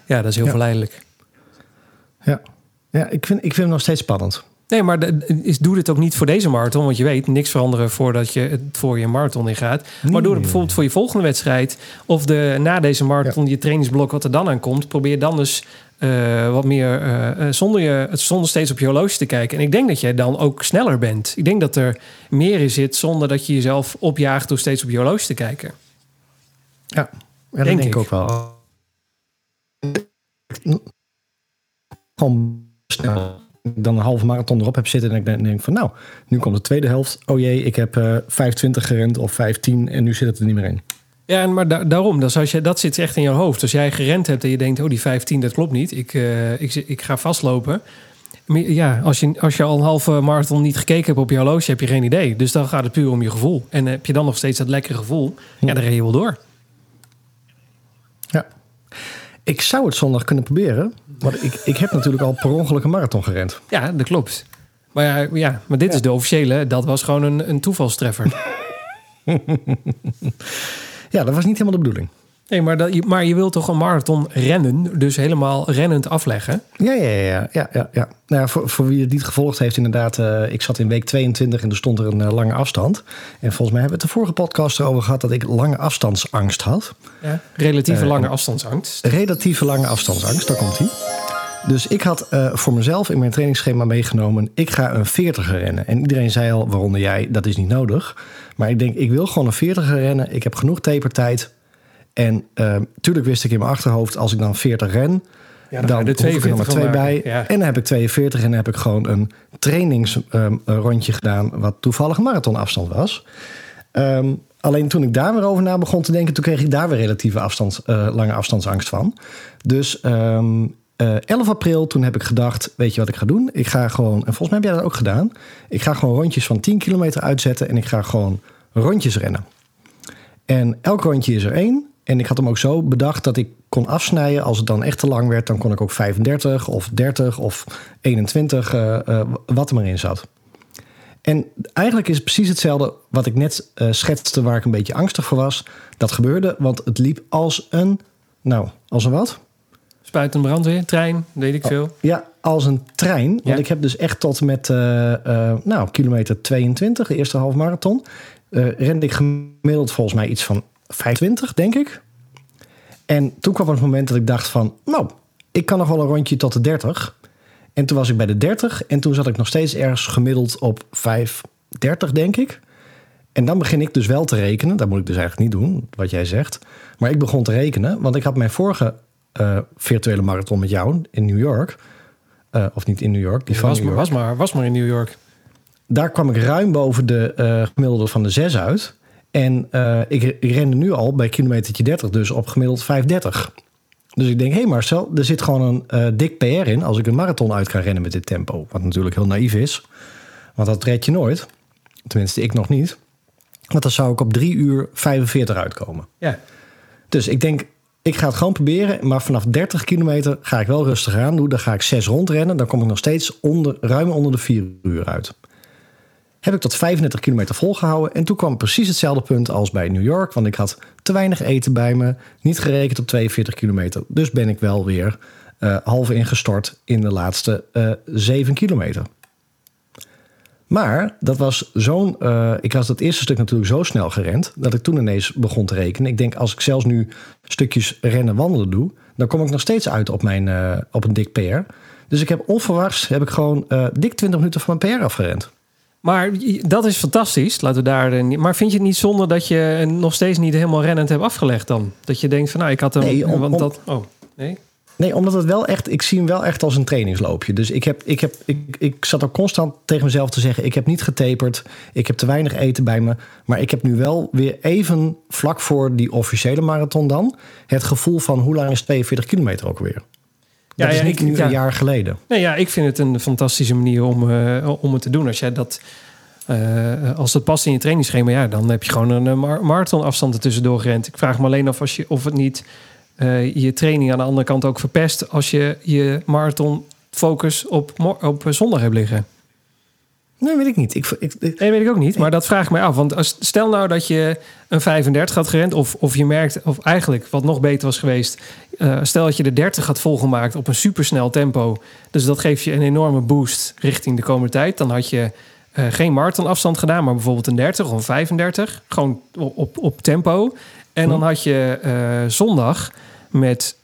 ja, dat is heel Ja. verleidelijk. Ja, ja ik, vind, ik vind hem nog steeds spannend. Nee, maar is, doe dit ook niet voor deze marathon. Want je weet, niks veranderen voordat je het voor je marathon ingaat. Maar doe het bijvoorbeeld voor je volgende wedstrijd. Of de, na deze marathon, je trainingsblok wat er dan aan komt. Probeer dan dus eh, wat meer eh, eh, zonder, je, zonder steeds op je horloge te kijken. En ik denk dat jij dan ook sneller bent. Ik denk dat er meer in zit zonder dat je jezelf opjaagt door steeds op je horloge te kijken. Ja, ja dat Denk denk, ik ik. ook wel. Gewoon snel. Dan een halve marathon erop heb zitten en ik denk, van nou, nu komt de tweede helft. Oh jee, ik heb eh 25 gerend of 15 en nu zit het er niet meer in. Ja, maar da- daarom, dus als je, dat zit echt in je hoofd. Als jij gerend hebt en je denkt, oh die 15, dat klopt niet. Ik, eh, ik, ik ga vastlopen. Ja, als je, als je al een halve marathon niet gekeken hebt op je horloge, heb je geen idee. Dus dan gaat het puur om je gevoel. En heb je dan nog steeds dat lekkere gevoel, ja, dan ren je wel door. Ja. Ik zou het zondag kunnen proberen. Want ik, ik heb natuurlijk al per ongeluk een marathon gerend. Ja, dat klopt. Maar ja, ja maar dit is de officiële. Dat was gewoon een, een toevalstreffer. *laughs* Ja, dat was niet helemaal de bedoeling. Nee, maar, dat, je- maar je wilt toch een marathon rennen, dus helemaal rennend afleggen? Ja, ja, ja. ja, ja, ja. Nou, ja, voor, voor wie het niet gevolgd heeft, inderdaad. eh, ik zat in week 22 en er stond er een eh, lange afstand. En volgens mij hebben we het de vorige podcast erover gehad dat ik lange afstandsangst had. Ja. Relatieve Eh, lange afstandsangst. Relatieve lange afstandsangst, daar komt hij. Dus ik had voor mezelf in mijn trainingsschema meegenomen... ik ga een 40 rennen. En iedereen zei al, waaronder jij, dat is niet nodig. Maar ik denk, ik wil gewoon een 40 rennen. Ik heb genoeg tapertijd. En eh, tuurlijk wist ik in mijn achterhoofd... als ik dan 40 ren, Ja, dan, hoef ik er nog maar twee bij. Ja. En dan heb ik 42 en dan heb ik gewoon een trainingsrondje gedaan... wat toevallig marathonafstand was. Ehm, alleen toen ik daar weer over na begon te denken... toen kreeg ik daar weer relatieve afstands, eh, lange afstandsangst van. Dus ehm, eh, 11 april, toen heb ik gedacht... weet je wat ik ga doen? Ik ga gewoon, en volgens mij heb jij dat ook gedaan... ik ga gewoon rondjes van 10 kilometer uitzetten... en ik ga gewoon rondjes rennen. En elk rondje is er één. En ik had hem ook zo bedacht dat ik kon afsnijden. Als het dan echt te lang werd, dan kon ik ook 35 of 30 of 21, eh, eh, wat er maar in zat. En eigenlijk is het precies hetzelfde wat ik net eh, schetste, waar ik een beetje angstig voor was. Dat gebeurde, want het liep als een, nou, als een wat? Spuitend brandweer, trein, weet ik veel. Ja, als een trein. Want Ja. ik heb dus echt tot met, nou, kilometer 22, de eerste half marathon, rende ik gemiddeld volgens mij iets van 25, denk ik. En toen kwam het moment dat ik dacht van, nou, ik kan nog wel een rondje tot de 30. En toen was ik bij de 30 en toen zat ik nog steeds ergens gemiddeld op 5,30, denk ik. En dan begin ik dus wel te rekenen. Dat moet ik dus eigenlijk niet doen, wat jij zegt. Maar ik begon te rekenen, want ik had mijn vorige eh, virtuele marathon met jou in New York. eh, of niet in New York, die maar, was, maar, was maar in New York. Daar kwam ik ruim boven de eh, gemiddelde van de 6 uit. En eh, ik, ik rende nu al bij kilometertje 30, dus op gemiddeld 5,30. Dus ik denk, hé hey Marcel, er zit gewoon een eh, dik PR in als ik een marathon uit kan rennen met dit tempo. Wat natuurlijk heel naïef is, want dat red je nooit. Tenminste, ik nog niet. Want dan zou ik op 3 uur 45 uitkomen. Ja. Dus ik denk, ik ga het gewoon proberen. Maar vanaf 30 kilometer ga ik wel rustig aan doen. Dan ga ik 6 rondrennen. Dan kom ik nog steeds onder, ruim onder de 4 uur uit. Heb ik tot 35 kilometer volgehouden. En toen kwam precies hetzelfde punt als bij New York. Want ik had te weinig eten bij me. Niet gerekend op 42 kilometer. Dus ben ik wel weer eh, half ingestort in de laatste eh 7 kilometer. Maar dat was zo'n. eh, ik had het eerste stuk natuurlijk zo snel gerend. dat ik toen ineens begon te rekenen. Ik denk, als ik zelfs nu stukjes rennen wandelen doe. dan kom ik nog steeds uit op, mijn, op een dik PR. Dus ik heb onverwachts heb ik gewoon dik 20 minuten van mijn PR afgerend. Maar dat is fantastisch. Laten we daar. eh, Maar vind je het niet zonde dat je nog steeds niet helemaal rennend hebt afgelegd dan? Dat je denkt van nou, ik had hem. Nee, om- want om- dat. Oh, nee. Nee, omdat het wel echt. Ik zie hem wel echt als een trainingsloopje. Dus ik, heb, ik, heb, ik, ik zat ook constant tegen mezelf te zeggen: ik heb niet getaperd. Ik heb te weinig eten bij me. Maar ik heb nu wel weer even vlak voor die officiële marathon dan. het gevoel van hoe lang is 42 kilometer ook weer. Dat Ja, is ja, niet ik- nu ja. een jaar geleden. Nee, ja, ik vind het een fantastische manier om, eh, om het te doen. Als jij dat. eh, als dat past in je trainingsschema, ja, dan heb je gewoon een eh, mar- marathonafstand ertussendoor gerend. Ik vraag me alleen af als je, of het niet je training aan de andere kant ook verpest als je je marathon focus op, op zondag hebt liggen. Nee, weet ik niet. Ik, ik, ik- Nee, weet ik ook niet. Maar dat vraag ik mij af. Want als, stel nou dat je een 35 had gerend. Of, of je merkt, of eigenlijk wat nog beter was geweest. eh, stel dat je de 30 had volgemaakt op een supersnel tempo. Dus dat geeft je een enorme boost richting de komende tijd. Dan had je eh, geen marathonafstand gedaan, maar bijvoorbeeld een 30 of een 35. Gewoon op, op, tempo. En dan had je eh, zondag met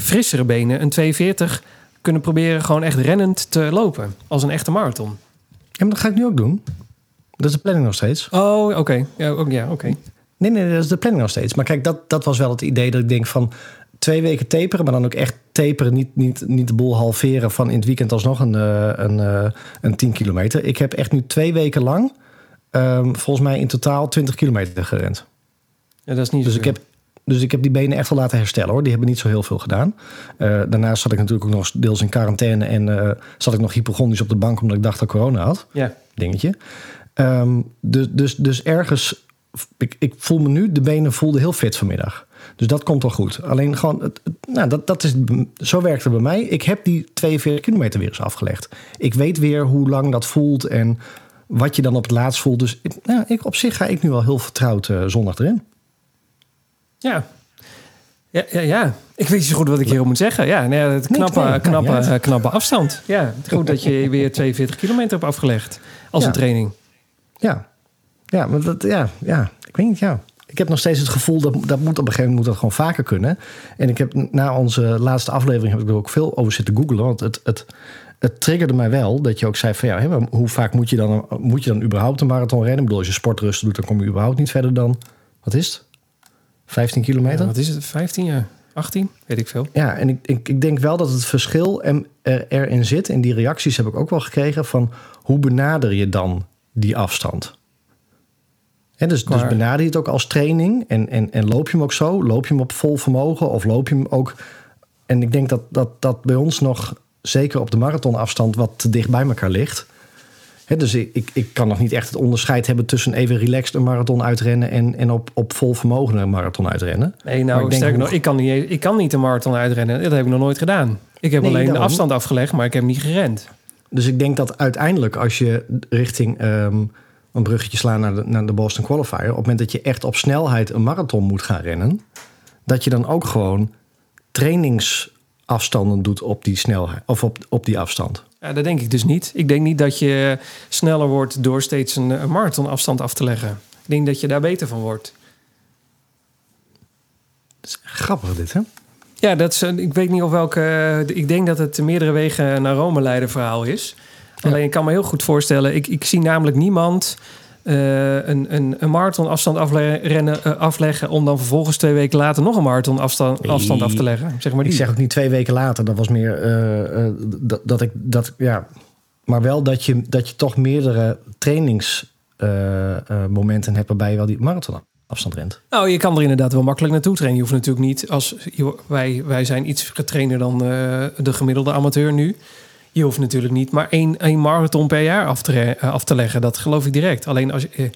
frissere benen een 240 kunnen proberen gewoon echt rennend te lopen. Als een echte marathon. Maar dat ga ik nu ook doen. Dat is de planning nog steeds. Oh, oké. Ja, ook, ja oké. Nee, nee, dat is de planning nog steeds. Maar kijk, dat, dat was wel het idee dat ik denk van twee weken taperen, maar dan ook echt taperen, niet, niet, niet de boel halveren van in het weekend alsnog een, eh, een, eh, een 10 kilometer. Ik heb echt nu twee weken lang, ehm, volgens mij in totaal 20 kilometer gerend. Ja, dat is niet Dus ik, heb, dus ik heb die benen echt wel laten herstellen hoor. Die hebben niet zo heel veel gedaan. Eh, daarnaast zat ik natuurlijk ook nog deels in quarantaine en eh, zat ik nog hypochondrisch op de bank omdat ik dacht dat ik corona had Ja. dingetje. Ehm, dus, dus, dus ergens, ik, ik voel me nu, de benen voelden heel fit vanmiddag. Dus dat komt wel goed. Alleen gewoon, het, nou, dat, dat is, zo werkt het bij mij. Ik heb die 42 kilometer weer eens afgelegd. Ik weet weer hoe lang dat voelt en wat je dan op het laatst voelt. Dus nou, ik, op zich ga ik nu wel heel vertrouwd eh, zondag erin. Ja. Ja, ja, ja. Ik weet niet zo goed wat ik hierop moet zeggen. Ja, nee, het knappe, nee, knappe, ja. knappe afstand. Ja, goed dat je weer *laughs* 42 kilometer hebt afgelegd als Ja. een training. Ja, ja, maar dat, ja, ja, ik weet niet, ja. Ik heb nog steeds het gevoel dat dat moet op een gegeven moment moet dat gewoon vaker kunnen. En ik heb na onze laatste aflevering heb ik er ook veel over zitten googlen. Want het, het, het triggerde mij wel dat je ook zei van ja, hè, hoe vaak moet je dan moet je dan überhaupt een marathon rennen? Ik bedoel, als je sportrusten doet, dan kom je überhaupt niet verder dan wat is het? 15 kilometer? Ja, wat is het? 15 jaar? 18? Weet ik veel. Ja, en ik, ik, ik denk wel dat het verschil er, erin zit. En die reacties heb ik ook wel gekregen van hoe benader je dan die afstand? Hè, dus, dus benader je het ook als training en, en, en loop je hem ook zo? Loop je hem op vol vermogen of loop je hem ook... En ik denk dat dat, dat bij ons nog, zeker op de marathonafstand, wat te dicht bij elkaar ligt. Dus ik, ik, ik kan nog niet echt het onderscheid hebben tussen even relaxed een marathon uitrennen en, en op, op vol vermogen een marathon uitrennen. Nee, nou, ik denk sterker nog, ik kan, niet, ik kan niet een marathon uitrennen. Dat heb ik nog nooit gedaan. Ik heb Nee, alleen de afstand afgelegd, maar ik heb niet gerend. Dus ik denk dat uiteindelijk als je richting ehm, een bruggetje slaat naar de, naar de Boston Qualifier... op het moment dat je echt op snelheid een marathon moet gaan rennen... dat je dan ook gewoon trainingsafstanden doet op die snelheid of op, op die afstand. Ja, dat denk ik dus niet. Ik denk niet dat je sneller wordt door steeds een, een marathonafstand af te leggen. Ik denk dat je daar beter van wordt. Grappig dit, hè? Ja, dat is, een- ik weet niet of welke. Ik denk dat het meerdere wegen naar Rome leiden verhaal is. Alleen ik kan me heel goed voorstellen. Ik, ik zie namelijk niemand. Eh, een, een, een marathonafstand afle eh, afleggen... om dan vervolgens twee weken later nog een marathonafstand afstand af te leggen. Zeg maar Ik zeg ook niet twee weken later. Dat was meer eh, dat, dat ik dat ja. Maar wel dat je, dat je toch meerdere trainingsmomenten hebt waarbij je wel die marathonafstand rent. Nou, je kan er inderdaad wel makkelijk naartoe trainen. Je hoeft natuurlijk niet als je- wij, wij zijn iets getrainder dan de gemiddelde amateur nu. Je hoeft natuurlijk niet maar één, één marathon per jaar af te, eh, leggen. Dat geloof ik direct. Alleen als je. eh,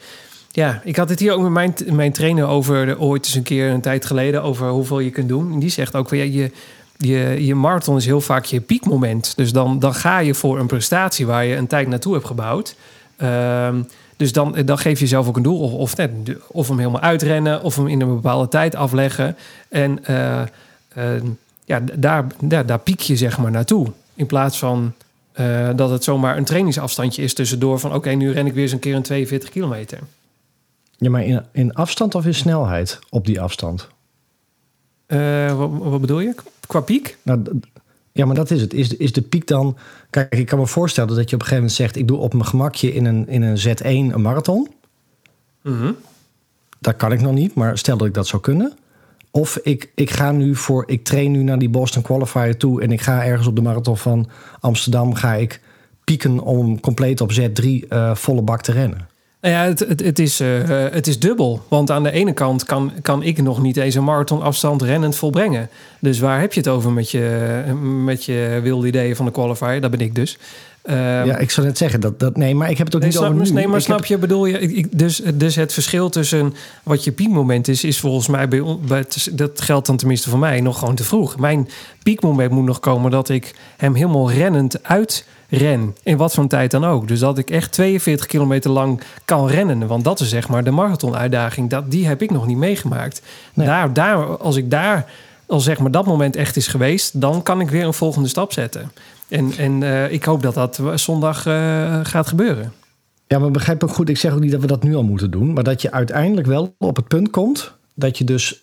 ja, ik had het hier ook met mijn, mijn trainer over ooit eens een keer een tijd geleden over hoeveel je kunt doen. En die zegt ook van ja, je, je, je marathon is heel vaak je piekmoment. Dus dan, dan ga je voor een prestatie waar je een tijd naartoe hebt gebouwd. Ehm, dus dan, dan geef je jezelf ook een doel. Of, of, net, of hem helemaal uitrennen, of hem in een bepaalde tijd afleggen. En eh, eh, ja, daar, daar piek je zeg maar naartoe. In plaats van eh, dat het zomaar een trainingsafstandje is tussendoor. Van oké, nu ren ik weer eens een keer een 42 kilometer. Ja, maar in, in afstand of in snelheid op die afstand? Eh, wat, wat bedoel je? Qua piek? Nou, ja, maar dat is het. Is, is de piek dan... Kijk, ik kan me voorstellen dat je op een gegeven moment zegt... ik doe op mijn gemakje in een, in een Z1 een marathon. Mhm. Dat kan ik nog niet, maar stel dat ik dat zou kunnen. Of ik, ik ga nu voor... Ik train nu naar die Boston Qualifier toe... en ik ga ergens op de marathon van Amsterdam... ga ik pieken om compleet op Z3 eh, volle bak te rennen. Nou ja, het, het, het, is, eh, het is dubbel. Want aan de ene kant kan, kan ik nog niet eens een marathonafstand rennend volbrengen. Dus waar heb je het over met je, met je wilde ideeën van de qualifier? Dat ben ik dus. Ehm, ja, ik zou net zeggen dat... dat nee, maar ik heb het ook Nee, niet snap, over nu. nee, maar Ik snap heb- je, bedoel je, ik- dus, dus het verschil tussen wat je piekmoment is, is volgens mij, bij, bij dat geldt dan tenminste voor mij, nog gewoon te vroeg. Mijn piekmoment moet nog komen dat ik hem helemaal rennend uitren, in wat voor tijd dan ook. Dus dat ik echt 42 kilometer lang kan rennen, want dat is zeg maar de marathonuitdaging, dat, die heb ik nog niet meegemaakt. Nee. Daar, daar, als ik daar, als zeg maar dat moment echt is geweest, dan kan ik weer een volgende stap zetten. En, en eh, ik hoop dat dat zondag eh, gaat gebeuren. Ja, maar begrijp ook goed, ik zeg ook niet dat we dat nu al moeten doen. Maar dat je uiteindelijk wel op het punt komt dat je dus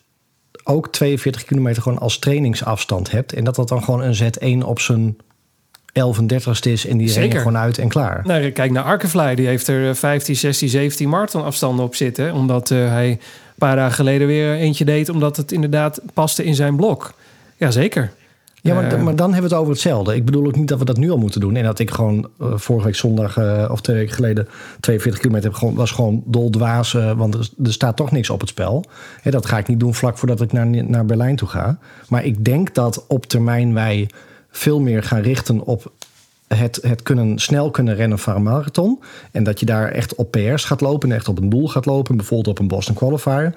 ook 42 kilometer gewoon als trainingsafstand hebt. En dat dat dan gewoon een Z1 op zijn 11 en 30ste is. En die Zeker. gewoon uit en klaar. Nou, kijk naar Arkefly. Die heeft er eh, 15, 16, 17 marathonafstanden op zitten. Omdat eh, hij een paar dagen geleden weer eentje deed. Omdat het inderdaad paste in zijn blok. Jazeker. Ja, maar, Eh, maar dan hebben we het over hetzelfde. Ik bedoel ook niet dat we dat nu al moeten doen. En dat ik gewoon eh, vorige week zondag eh, of twee weken geleden 42 kilometer heb gewoon, was gewoon doldwaas. eh, want er, er staat toch niks op het spel. Hè, dat ga ik niet doen vlak voordat ik naar, naar Berlijn toe ga. Maar ik denk dat op termijn wij veel meer gaan richten op het, het kunnen, snel kunnen rennen van een marathon. En dat je daar echt op PR's gaat lopen en echt op een doel gaat lopen. Bijvoorbeeld op een Boston Qualifier.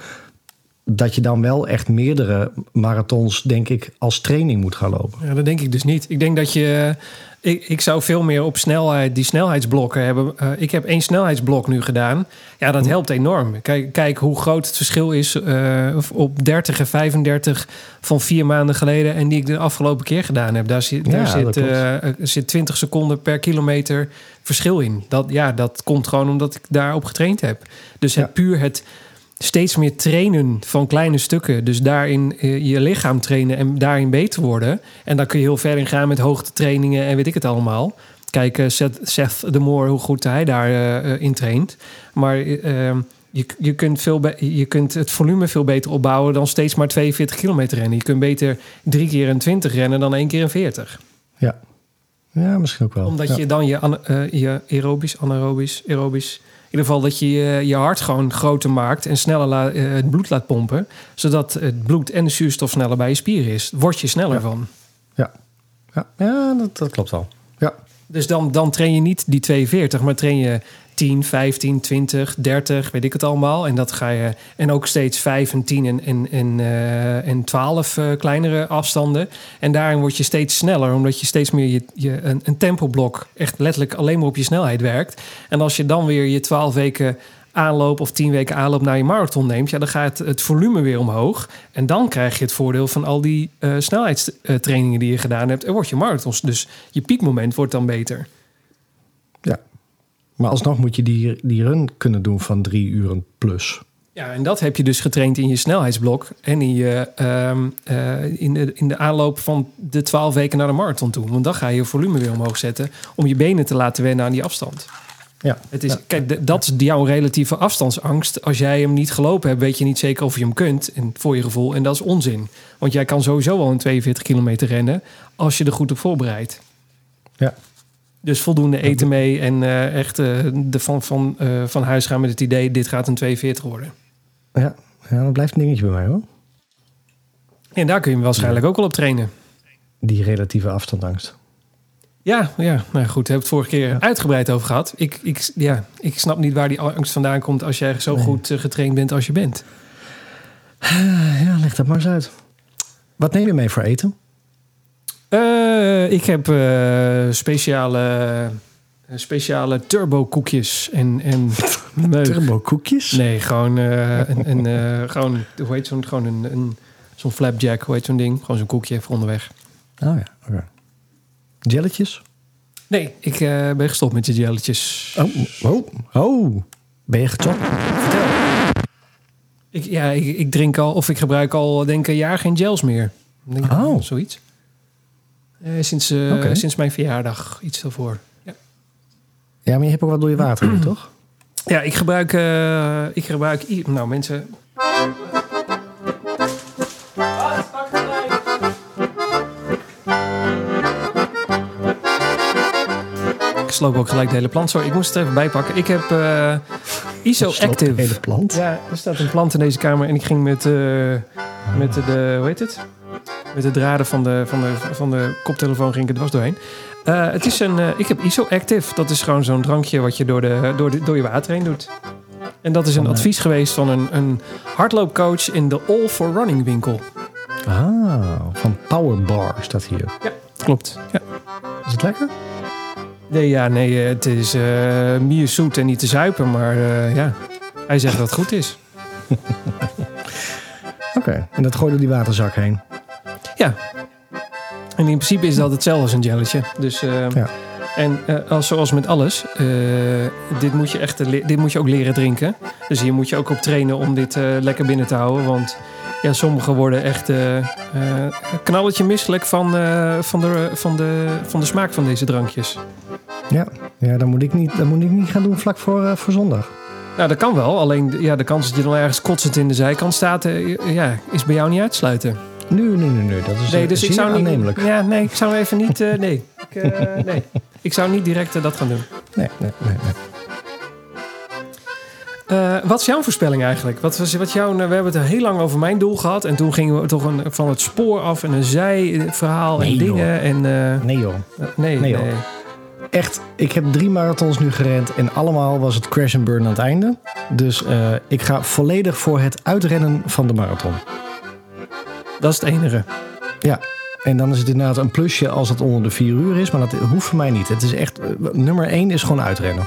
Dat je dan wel echt meerdere marathons, denk ik, als training moet gaan lopen. Ja, dat denk ik dus niet. Ik denk dat je... Ik, ik zou veel meer op snelheid, die snelheidsblokken hebben. Eh, ik heb één snelheidsblok nu gedaan. Ja, dat helpt enorm. Kijk, kijk hoe groot het verschil is eh, op 30 en 35 van vier maanden geleden... en die ik de afgelopen keer gedaan heb. Daar zit, daar zit, eh, zit 20 seconden per kilometer verschil in. Dat, ja, dat komt gewoon omdat ik daarop getraind heb. Dus het Ja. puur het steeds meer trainen van kleine stukken. Dus daarin eh, je lichaam trainen en daarin beter worden. En dan kun je heel ver in gaan met hoogtetrainingen en weet ik het allemaal. Kijk, eh, Seth, Seth de Moore, hoe goed hij daar eh, in traint. Maar eh, eh, je, je, kunt veel je kunt het volume veel beter opbouwen dan steeds maar 42 kilometer rennen. Je kunt beter drie keer een 20 rennen dan één keer een 40. Ja, ja misschien ook wel. Omdat Ja. je dan je, eh, je aerobisch, anaerobisch, aerobisch... In ieder geval dat je je, je hart gewoon groter maakt en sneller la- eh, het bloed laat pompen. Zodat het bloed en de zuurstof sneller bij je spieren is. Word je sneller Ja. van. Ja, ja, ja dat, dat klopt wel. Ja. Dus dan, dan train je niet die 42, maar train je 10, 15, 20, 30, weet ik het allemaal. En dat ga je. En ook steeds 5 en 10 en, en, en, eh, en 12 eh, kleinere afstanden. En daarin word je steeds sneller, omdat je steeds meer je, je, een, een tempoblok echt letterlijk alleen maar op je snelheid werkt. En als je dan weer je 12 weken aanloop of 10 weken aanloop naar je marathon neemt, ja, dan gaat het, volume weer omhoog. En dan krijg je het voordeel van al die eh, snelheidstrainingen die je gedaan hebt. En wordt je marathons. Dus je piekmoment wordt dan beter. ja. Maar alsnog moet je die, die run kunnen doen van drie uren plus. Ja, en dat heb je dus getraind in je snelheidsblok en in, je, ehm, eh, in, de, in de aanloop van de 12 weken naar de marathon toe. Want dan ga je je volume weer omhoog zetten om je benen te laten wennen aan die afstand. Ja. Het is, Ja. Kijk, dat is jouw relatieve afstandsangst. Als jij hem niet gelopen hebt, weet je niet zeker of je hem kunt. En voor je gevoel. En dat is onzin. Want jij kan sowieso al een 42 kilometer rennen. Als je er goed op voorbereidt. Ja. Dus voldoende eten mee. En eh, echt eh, de van, van, eh, van huis gaan met het idee: dit gaat een 42 worden. Ja, ja, dat blijft een dingetje bij mij hoor. En daar kun je waarschijnlijk ook wel op trainen. Die relatieve afstandangst. Ja, ja, nou goed, we het vorige keer uitgebreid over gehad. Ik, ik, ja, ik snap niet waar die angst vandaan komt als jij zo Nee. goed getraind bent als je bent. Ja, leg dat maar eens uit. Wat neem je mee voor eten? Eh, ik heb eh, speciale, eh, speciale turbo koekjes en, en. *laughs* Turbo koekjes? Nee, gewoon, een, een, gewoon hoe heet zo'n gewoon een, een, zo'n flapjack, hoe heet zo'n ding? Gewoon zo'n koekje voor onderweg. Oh ja, oké. Jelletjes? Nee, ik ben gestopt met de jelletjes. Oh, oh, oh. Ben je gechopt? Vertel. Ik, ja, ik, ik drink al, of ik gebruik al denk ik een jaar geen gels meer. Denk, Oh. Zoiets. Eh, sinds, eh, sinds mijn verjaardag, iets daarvoor. Ja. Ja, maar je hebt ook wat door je water, in, *clears throat* toch? Ja, ik gebruik, eh, ik gebruik, nou mensen. Ik sloop ook gelijk de hele plant. Sorry, ik moest het even bijpakken. Ik heb eh ISO Sloopt de Active. hele plant. Ja, er staat een plant in deze kamer en ik ging met, met de, hoe heet het? Met de draden van de, van de, van de koptelefoon ging ik er dwars doorheen. Eh, het is een, eh, ik heb ISO Active. Dat is gewoon zo'n drankje wat je door, de, door, de, door je water heen doet. En dat is een eh, advies geweest van een, een hardloopcoach in de All for Running winkel. Ah, van Powerbar staat hier. Klopt. Ja. Is het lekker? Nee, ja, nee, eh, het is eh meer zoet en niet te zuipen, maar ja, hij zegt dat het goed is. *laughs* Oké, en dat gooi je door die waterzak heen. Ja. En in principe is dat hetzelfde als een gelletje. Dus, eh, Ja. En eh, als, zoals met alles, eh, dit, moet je echt, dit moet je ook leren drinken. Dus hier moet je ook op trainen om dit lekker binnen te houden. Want ja, sommigen worden echt een knalletje misselijk van, van, de, van, de, van de smaak van deze drankjes. Ja, ja dat, moet ik niet, dat moet ik niet gaan doen vlak voor, voor zondag. Nou, dat kan wel. Alleen ja, de kans dat je dan ergens kotsend in de zijkant staat, ja, is bij jou niet uit te sluiten. Nee, nee, nee, nee. Dat is Nee, eh, dus ik zou niet. aannemelijk. Ja, nee, ik zou even niet. eh, nee. Ik, eh, nee. Ik zou niet direct dat gaan doen. Nee, nee, nee. nee. Wat is jouw voorspelling eigenlijk? Wat was wat jouw, we hebben het er heel lang over mijn doel gehad. En toen gingen we toch een, van het spoor af en een zijverhaal en Nee, dingen. En, Nee joh. nee, Nee, nee. joh. Echt, ik heb drie marathons nu gerend en allemaal was het crash en burn aan het einde. Dus ik ga volledig voor het uitrennen van de marathon. Dat is het enige. Ja, en dan is het inderdaad een plusje als het onder de vier uur is. Maar dat hoeft voor mij niet. Het is echt, eh, nummer één is gewoon uitrennen.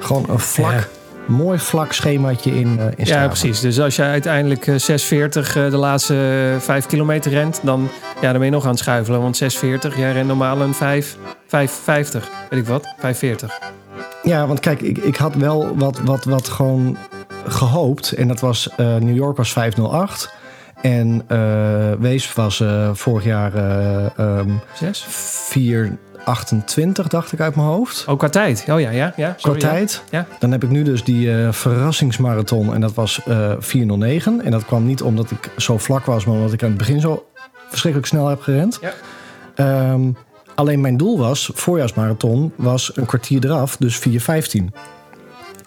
Gewoon een vlak, Ja. mooi vlak schemaatje in, eh in Ja, precies. Dus als je uiteindelijk eh, 6,40 eh, de laatste eh, vijf kilometer rent, dan, ja, dan ben je nog aan het schuifelen. Want 6,40, jij rent normaal een 5, 5,50. Weet ik wat? 5,40. Ja, want kijk, ik, ik had wel wat, wat, wat gewoon gehoopt. En dat was, New York was 508. En eh Weesp was eh, vorig jaar eh ehm 6? 428, dacht ik uit mijn hoofd. Oh, qua tijd. Oh ja, ja. ja. Qua ja. tijd. Ja. Dan heb ik nu dus die verrassingsmarathon. En dat was eh 409. En dat kwam niet omdat ik zo vlak was, maar omdat ik aan het begin zo verschrikkelijk snel heb gerend. Ja. Ehm, alleen mijn doel was, voorjaarsmarathon, was een kwartier eraf, dus 415.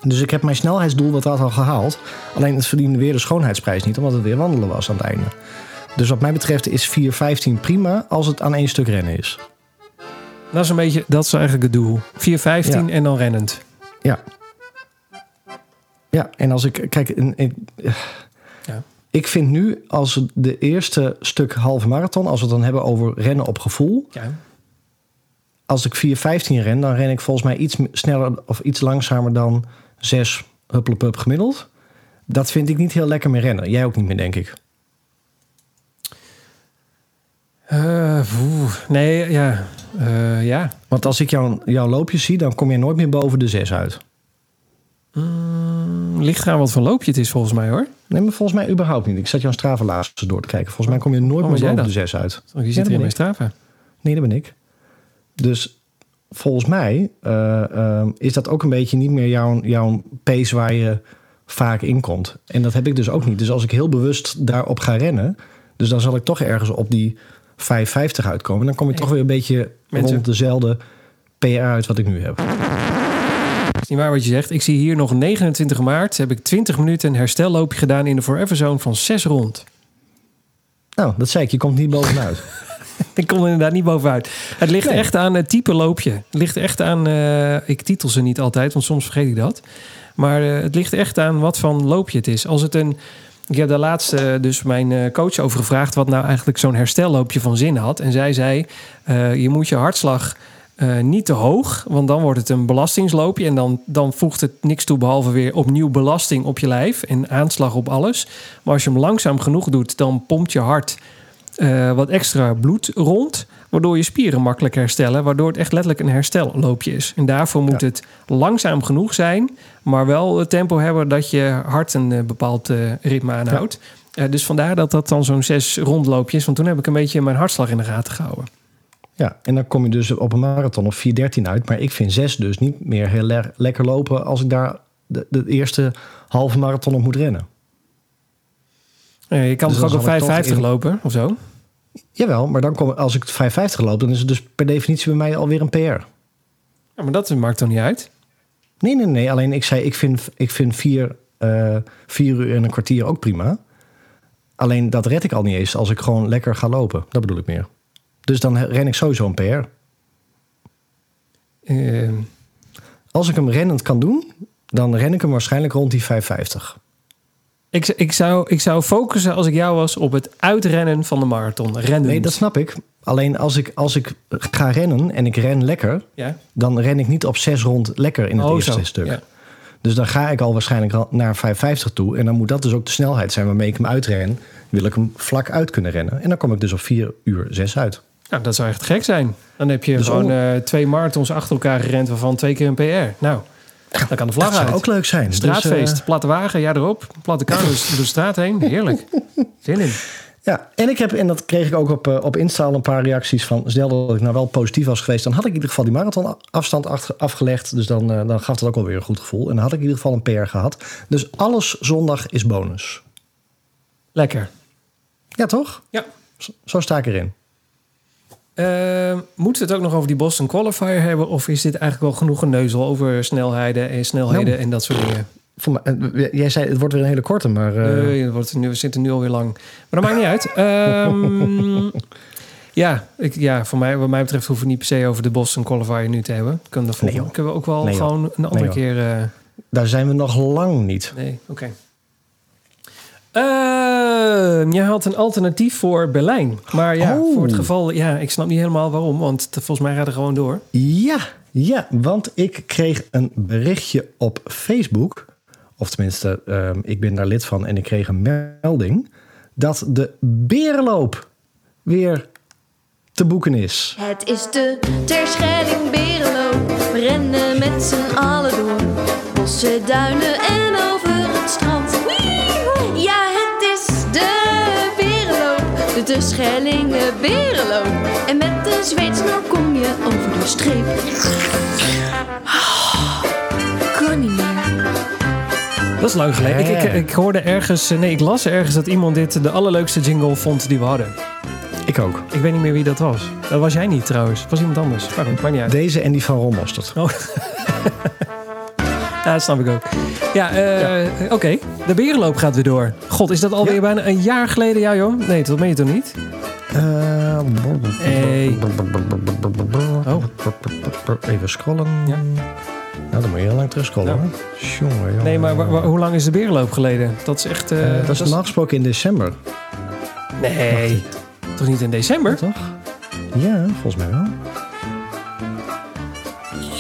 Dus ik heb mijn snelheidsdoel wat dat al gehaald. Alleen het verdiende weer de schoonheidsprijs niet, omdat het weer wandelen was aan het einde. Dus wat mij betreft is 415 prima als het aan één stuk rennen is. Dat is een beetje, dat is eigenlijk het doel. 4,15 en dan rennend. Ja. Ja, en als ik... Kijk, en- en- Ja. ik vind nu als de eerste stuk halve marathon... als we het dan hebben over rennen op gevoel... Ja. als ik 4.15 ren, dan ren ik volgens mij iets sneller of iets langzamer dan 6 hupplepup gemiddeld. Dat vind ik niet heel lekker meer rennen. Jij ook niet meer, denk ik. Eh, nee, ja. Eh, ja. Want als ik jou, jouw loopjes zie, dan kom je nooit meer boven de 6 uit. Mm, ligt eraan wat voor loopje het is volgens mij hoor. Nee, maar volgens mij überhaupt niet. Ik zat jouw Strava laatst door te kijken. Volgens mij kom je nooit Oh, meer boven dat? de 6 uit. Oh, je Ja, zit dat hier in mijn Strava. Nee, dat ben ik. Dus volgens mij eh, eh, is dat ook een beetje niet meer jouw, jouw pace waar je vaak in komt. En dat heb ik dus ook niet. Dus als ik heel bewust daarop ga rennen, dus dan zal ik toch ergens op die 550 uitkomen. Dan kom ik toch weer een beetje Mensen. rond dezelfde PR uit wat ik nu heb. is niet waar wat je zegt. Ik zie hier nog 29 maart. Heb ik 20 minuten een herstelloopje gedaan in de Forever Zone van 6 rond. Nou, dat zei ik, je komt niet bovenuit. *laughs* *laughs* Ik kom er inderdaad niet bovenuit. Het ligt Nee. echt aan het type loopje. Het ligt echt aan... eh, ik titel ze niet altijd, want soms vergeet ik dat. Maar eh, het ligt echt aan wat van loopje het is. Als het een... Ik heb daar laatst eh, dus mijn eh, coach over gevraagd... wat nou eigenlijk zo'n herstelloopje van zin had. En zij zei, je moet je hartslag niet te hoog... want dan wordt het een belastingsloopje... en dan, dan voegt het niks toe behalve weer opnieuw belasting op je lijf... en aanslag op alles. Maar als je hem langzaam genoeg doet... dan pompt je hart eh, wat extra bloed rond... waardoor je spieren makkelijk herstellen... waardoor het echt letterlijk een herstelloopje is. En daarvoor moet Ja. het langzaam genoeg zijn... maar wel het tempo hebben dat je hart een eh, bepaald eh, ritme aanhoudt. Eh, dus vandaar dat dat dan zo'n zes rondloopje is... want toen heb ik een beetje mijn hartslag in de gaten gehouden. Ja, en dan kom je dus op een marathon of 4.13 uit. Maar ik vind 6 dus niet meer heel le- lekker lopen als ik daar de, de eerste halve marathon op moet rennen. Je kan Dus toch ook op zal ik toch 550 in- lopen of zo? Jawel, maar dan kom, als ik 5.50 loop, dan is het dus per definitie bij mij alweer een PR. Ja, maar dat maakt toch niet uit? Nee, nee, nee. Alleen ik zei, ik vind, ik vind vier, eh, vier uur en een kwartier ook prima. Alleen dat red ik al niet eens als ik gewoon lekker ga lopen. Dat bedoel ik meer. Dus dan ren ik sowieso een PR. Eh, Als ik hem rennend kan doen, dan ren ik hem waarschijnlijk rond die 5.50. ik, ik, zou, ik zou focussen als ik jou was op het uitrennen van de marathon. Rennen. Nee, dat snap ik. Alleen als ik, als ik ga rennen en ik ren lekker, Ja? dan ren ik niet op zes rond lekker in het Oh, eerste zo. stuk. Ja. Dus dan ga ik al waarschijnlijk naar 5,50 toe. En dan moet dat dus ook de snelheid zijn waarmee ik hem uitren. Wil ik hem vlak uit kunnen rennen. En dan kom ik dus op 4 uur 6 uit. Nou, dat zou echt gek zijn. Dan heb je Dus gewoon om- eh, twee marathons achter elkaar gerend, waarvan twee keer een PR. Nou, dan kan de vlag dat zou uit. ook leuk zijn. Straatfeest, Dus, eh, platte wagen, ja erop. Platte kar door, door de straat heen. Heerlijk. *laughs* Zin in. ja, en ik heb, en dat kreeg ik ook op, eh, op Insta al een paar reacties van. Stel dat ik nou wel positief was geweest, dan had ik in ieder geval die marathonafstand achter- afgelegd. Dus dan, eh, dan gaf dat ook alweer een goed gevoel. En dan had ik in ieder geval een PR gehad. Dus alles zondag is bonus. Lekker. Ja, toch? Ja. Zo- Zo sta ik erin. Eh, moeten we het ook nog over die Boston Qualifier hebben? Of is dit eigenlijk wel genoeg geneuzel over snelheden en snelheden Nou. en dat soort dingen? Eh, jij zei het wordt weer een hele korte, maar. eh, Nee, het wordt nu, we zitten nu alweer lang. Maar dat maakt niet uit. Ehm, *laughs* ja, ik, ja, voor mij, wat mij betreft hoeven we niet per se over de Boston Qualifier nu te hebben. Kunnen, Nee, kunnen we ook wel Nee, gewoon een andere Nee, keer... eh, Daar zijn we nog lang niet. nee, oké. Ehm, jij had een alternatief voor Berlijn. Maar ja, Oh. voor het geval... Ja, ik snap niet helemaal waarom. Want het- volgens mij gaat het gewoon door. Ja, ja, want ik kreeg een berichtje op Facebook. Of tenminste, ehm, ik ben daar lid van en ik kreeg een melding. Dat de Berenloop weer te boeken is. Het is de Terschelling Berenloop. We rennen met z'n allen door. Bossen, duinen en over het strand. De Terschellingen Berenloop. En met de zweetsnor kom je over de streep. Oh, kon niet meer. Dat is lang geleden. Ik, ik, ik hoorde ergens... eh, Nee, ik las ergens dat iemand dit de allerleukste jingle vond die we hadden. Ik ook. Ik weet niet meer wie dat was. Dat was jij niet trouwens. Dat was iemand anders. Maar goed, maakt niet uit. Deze en die van Ron Mostert. Oh. *laughs* ja, dat snap ik ook. Ja, eh, oké. De berenloop gaat weer door. God, is dat alweer Ja. bijna een jaar geleden? Ja, joh. Nee, dat meen je toch niet? Eh, Hey. Oh. Even scrollen. Ja. Nou, dan moet je heel lang terug scrollen. Ja. Jongen, jongen. Nee, maar hoe lang is de berenloop geleden? Dat is echt... Eh, dat is normaal gesproken in december. Nee, toch niet in december? Toch? Ja, volgens mij wel.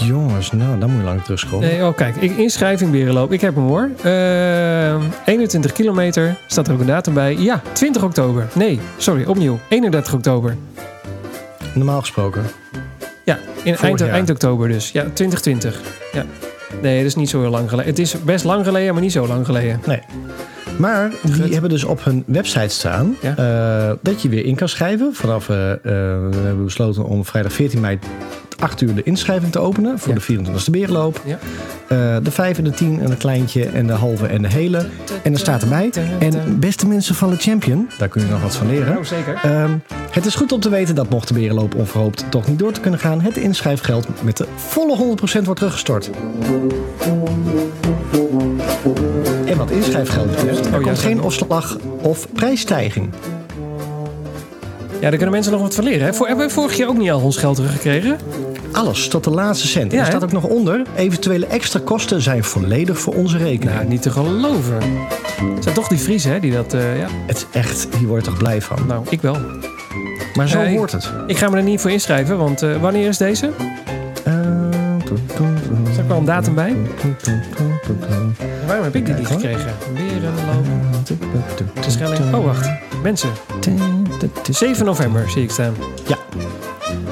Jongens, nou, dan moet je lang terug scrollen. Nee, oh kijk, ik- inschrijving berenloop. Ik heb hem hoor. Eh, 21 kilometer. Staat er ook een datum bij. Ja, 20 oktober. Nee, sorry, opnieuw. 31 oktober. Normaal gesproken. Ja, in eind, eind oktober dus. Ja, 2020. Ja. Nee, dat is niet zo heel lang geleden. Het is best lang geleden, maar niet zo lang geleden. Nee. Maar die hebben dus op hun website staan Ja. eh, dat je weer in kan schrijven. Vanaf, eh, eh, we hebben besloten om vrijdag 14 mei 8 uur de inschrijving te openen voor de 24e berenloop. Ja. Eh, de 5 en de 10 en een kleintje en de halve en de hele. En er staat erbij. En beste mensen van de Champion, daar kun je nog wat van leren. Oh, zeker. Ehm, het is goed om te weten dat mocht de berenloop onverhoopt toch niet door te kunnen gaan, het inschrijfgeld met de volle 100% wordt teruggestort. En wat inschrijfgeld betreft, er Oh, komt geen opslag of prijsstijging. Ja, daar kunnen mensen nog wat van leren. Hè? Voor, hebben we vorig jaar ook niet al ons geld teruggekregen? Alles tot de laatste cent. Ja, er staat ook nog onder, eventuele extra kosten zijn volledig voor onze rekening. Nou, niet te geloven. Het zijn toch die Friesen hè, die dat... eh, ja, Het is echt, hier word je toch blij van. nou, ik wel. Maar zo hoort het. Ik ga me er niet voor inschrijven, want eh, wanneer is deze? Is er wel een datum bij? Waarom heb ik die niet gekregen? Berenloop, de Schelling. Oh, wacht. Mensen, 7 november zie ik staan. Ja.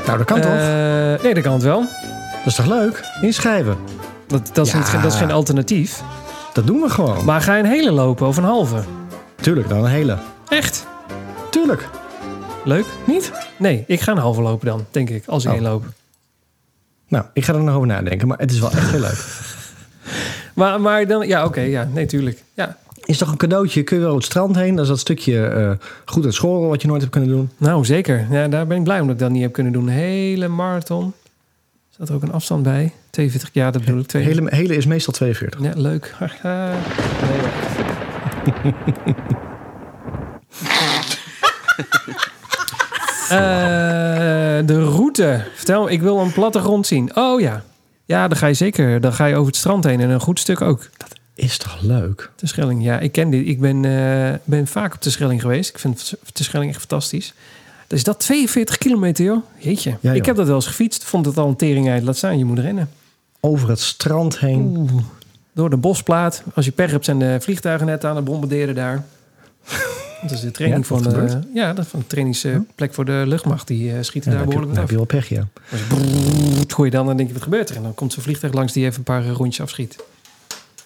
Nou, dat kan toch? Eh, nee, dat kan het wel. Dat is toch leuk? Inschrijven. Dat, dat, is, Ja. niet, dat is geen alternatief. Dat doen we gewoon. Maar ga je een hele lopen of een halve? Tuurlijk, dan een hele. Echt? Tuurlijk. Leuk? Niet? Nee, ik ga een halve lopen dan, denk ik, als ik Oh. één loop. Nou, ik ga er nog over nadenken, maar het is wel echt heel leuk. *laughs* Maar, maar dan, ja, oké, ja, nee, tuurlijk. Ja. Is toch een cadeautje? Kun je wel op het strand heen? Dat is dat stukje eh, goed uit school wat je nooit hebt kunnen doen. Nou, zeker. Ja, daar ben ik blij om dat ik dat niet heb kunnen doen. Hele marathon. Zat er ook een afstand bij? 42, ja, dat bedoel ik. Twee. Hele, hele is meestal 42. Ja, leuk. *laughs* Nee, *laughs* Eh, de route. Vertel, ik wil een plattegrond zien. Oh ja. Ja, dan ga je zeker. Dan ga je over het strand heen en een goed stuk ook. Is toch leuk? De Schelling, ja, ik ken dit. Ik ben, eh, ben vaak op de Schelling geweest. Ik vind de Schelling echt fantastisch. Dus dat 42 kilometer, joh. Jeetje. Ja, joh. Ik heb dat wel eens gefietst. Vond het al een tering uit. Laat staan, je moet rennen. Over het strand heen. Oeh. Door de bosplaat. Als je pech hebt, zijn de vliegtuigen net aan het bombarderen daar. *laughs* Dat is de training Ja, van de, gebeurt? ja, dat van de trainingsplek voor de luchtmacht. Die eh, schieten Ja, daar behoorlijk wat heb je wel pech, ja. Brrrr, gooi je dan, dan denk je, wat gebeurt er? En dan komt zo'n vliegtuig langs die even een paar eh, rondjes afschiet.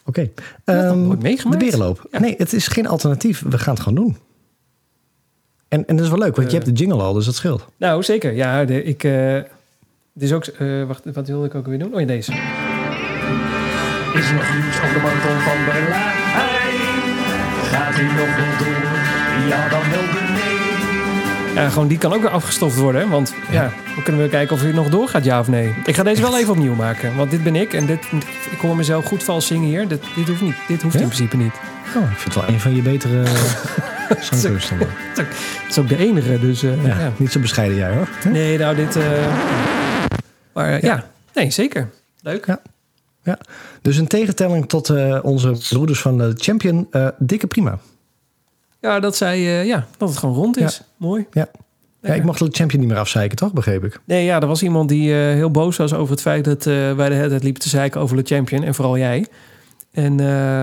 Oké. Ehm, nooit meegemaakt? De berenloop. Ja. Nee, het is geen alternatief. We gaan het gewoon doen. En, en dat is wel leuk, want je Eh. hebt de jingle al, dus dat scheelt. Nou, zeker. Ja, de, ik... eh dit is ook... eh, wacht, wat wilde ik ook weer doen? Oh ja, deze. Is er nog nieuws over de marathon van Berlijn? Gaat hij nog wel door? Ja, dan wel. Ja, gewoon die kan ook weer afgestoft worden. hè? Want ja, dan kunnen we kijken of hij nog doorgaat, ja of nee. Ik ga deze wel even opnieuw maken. Want dit ben ik. En dit, ik hoor mezelf goed vals zingen hier. Dit, dit hoeft niet. Dit hoeft in principe niet. Oh, ik vind het wel een van je betere *laughs* zangkunsten. man. Het is ook de enige. Dus eh, Ja, ja. Niet zo bescheiden jij hoor. Nee, nou dit... eh, maar eh, ja. nee, zeker. Leuk. Ja. Ja. Dus in tegenstelling tot onze broeders van de Champion, dikke prima. Ja, dat zij... eh, ja, dat het gewoon rond is. Mooi. Ja. Ja, ik mocht de Champion niet meer afzeiken, toch? Begreep ik. Nee, ja, er was iemand die eh, heel boos was over het feit dat eh, wij de hele tijd liepen te zeiken over de champion. En vooral jij. En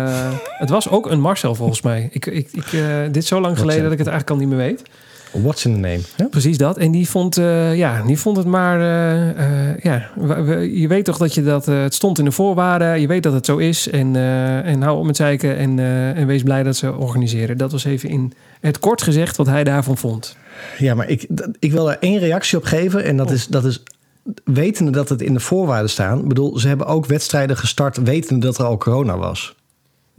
*laughs* het was ook een Marcel volgens mij. Ik, ik, ik, dit is zo lang geleden dat ik het eigenlijk al niet meer weet. What's in the name? Precies dat. En die vond, eh, ja, die vond het maar... eh, eh, ja, je weet toch dat je dat... het stond in de voorwaarden. Je weet dat het zo is. En, en hou op met zeiken. En, en wees blij dat ze organiseren. Dat was even in het kort gezegd wat hij daarvan vond. Ja, maar ik, ik wil er één reactie op geven. En dat is, dat is wetende dat het in de voorwaarden staan. Ik bedoel, ze hebben ook wedstrijden gestart wetende dat er al corona was.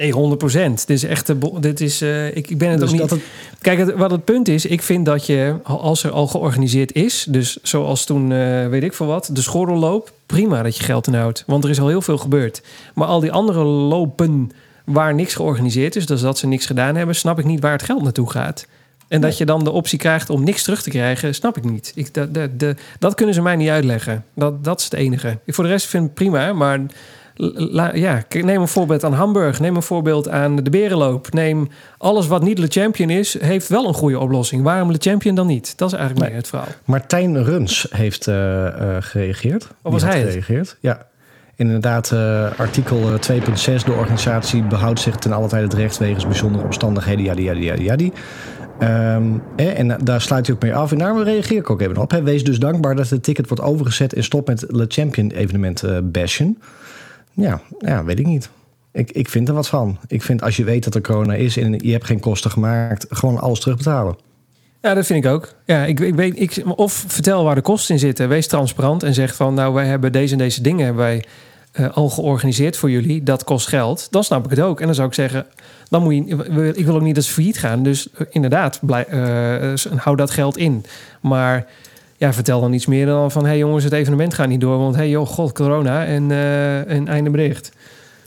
Nee, 100 procent. Dit is echt... de Dit is, eh, ik, ik ben het Dus ook niet... dat het, Kijk, het, wat het punt is, ik vind dat je, als er al georganiseerd is, dus zoals toen, eh, weet ik veel wat, de schorrelloop, prima dat je geld inhoudt. Want er is al heel veel gebeurd. Maar al die andere lopen waar niks georganiseerd is, dus dat ze niks gedaan hebben, snap ik niet waar het geld naartoe gaat. En dat je dan de optie krijgt om niks terug te krijgen, snap ik niet. Ik, dat, dat, dat, dat kunnen ze mij niet uitleggen. Dat, dat is het enige. Ik voor de rest vind ik prima, maar la- ja, neem een voorbeeld aan Hamburg. Neem een voorbeeld aan de Berenloop. Neem alles wat niet Le Champion is, heeft wel een goede oplossing. Waarom Le Champion dan niet? Dat is eigenlijk meer het verhaal. Martijn Runs heeft eh, eh, gereageerd. Oh, was hij het? gereageerd? Ja. Inderdaad, eh, artikel eh, 2.6. De organisatie behoudt zich ten alle tijde het recht wegens bijzondere omstandigheden. Jadi, jadi, jadi, jadi. Ehm, eh, en daar sluit hij ook mee af. En daar reageer ik ook even op. Hè. Wees dus dankbaar dat het ticket wordt overgezet en stop met Le Champion evenement bashen. Ja, ja, weet ik niet. Ik, ik vind er wat van. Ik vind als je weet dat er corona is en je hebt geen kosten gemaakt, gewoon alles terugbetalen. Ja, dat vind ik ook. Ja, ik, ik weet, ik, of vertel waar de kosten in zitten. Wees transparant en zeg van, nou, wij hebben deze en deze dingen wij eh, al georganiseerd voor jullie. Dat kost geld. Dan snap ik het ook. En dan zou ik zeggen, dan moet je, ik wil ook niet dat ze failliet gaan. Dus eh, inderdaad, blij, eh, hou dat geld in. Maar ja, vertel dan iets meer dan van, hé hey jongens, het evenement gaat niet door, want hey joh, god, corona en eh een einde bericht.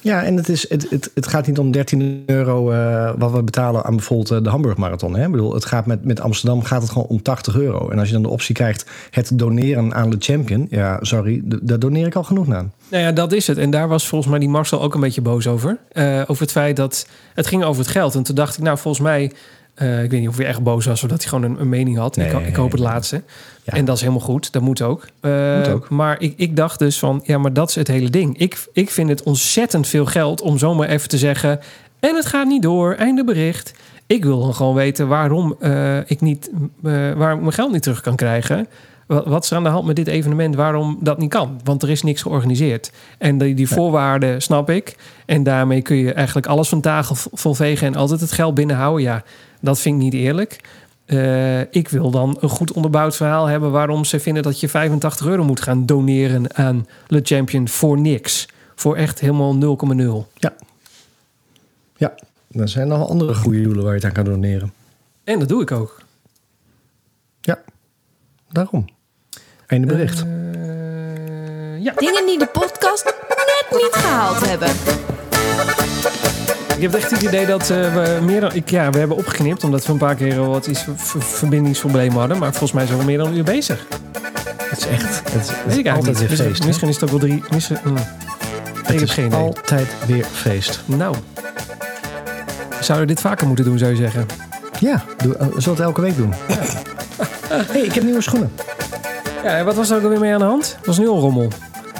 Ja, en het, is, het, het, het gaat niet om 13 euro eh, wat we betalen aan bijvoorbeeld eh, de Hamburg Marathon. Hè? Ik bedoel, het gaat met, met Amsterdam gaat het gewoon om 80 euro. En als je dan de optie krijgt het doneren aan de champion, ja, sorry, daar doneer ik al genoeg aan. Nou ja, dat is het. En daar was volgens mij die Marcel ook een beetje boos over. Over het feit dat het ging over het geld. En toen dacht ik, nou, volgens mij, eh, ik weet niet of hij echt boos was of dat hij gewoon een, een mening had. ik, Nee. ik hoop het laatste. Ja. En dat is helemaal goed. Dat moet ook. Eh, Moet ook. Maar ik, ik dacht dus van, ja, maar dat is het hele ding. Ik, ik vind het ontzettend veel geld om zomaar even te zeggen. En het gaat niet door. Einde bericht. Ik wil dan gewoon weten waarom eh, ik niet, eh, waar ik mijn geld niet terug kan krijgen. Wat, is er aan de hand met dit evenement waarom dat niet kan? Want er is niks georganiseerd. En die, die voorwaarden snap ik. En daarmee kun je eigenlijk alles van tafel volvegen en altijd het geld binnenhouden. Ja, dat vind ik niet eerlijk. Eh, ik wil dan een goed onderbouwd verhaal hebben waarom ze vinden dat je 85 euro moet gaan doneren aan Le Champion voor niks. Voor echt helemaal 0,0. Ja, er zijn nog andere goede doelen waar je het aan kan doneren. En dat doe ik ook. Ja, daarom. Einde bericht. Eh, ja, Dingen die de podcast net niet gehaald hebben. ik heb echt het idee dat eh, we meer dan... Ik, ja, we hebben opgeknipt omdat we een paar keer wat iets ver- verbindingsproblemen hadden. Maar volgens mij zijn we meer dan een uur bezig. het is echt het is, Weet ik altijd niet. weer Misschien, feest. misschien is het ook wel drie... Misschien, hm. Het heb is geen idee. altijd weer feest. Nou, zouden we dit vaker moeten doen, zou je zeggen? Ja, doe, uh, zullen we het elke week doen? *laughs* hey, ik heb nieuwe schoenen. Ja, en wat was er ook alweer mee aan de hand? Dat was nu al rommel.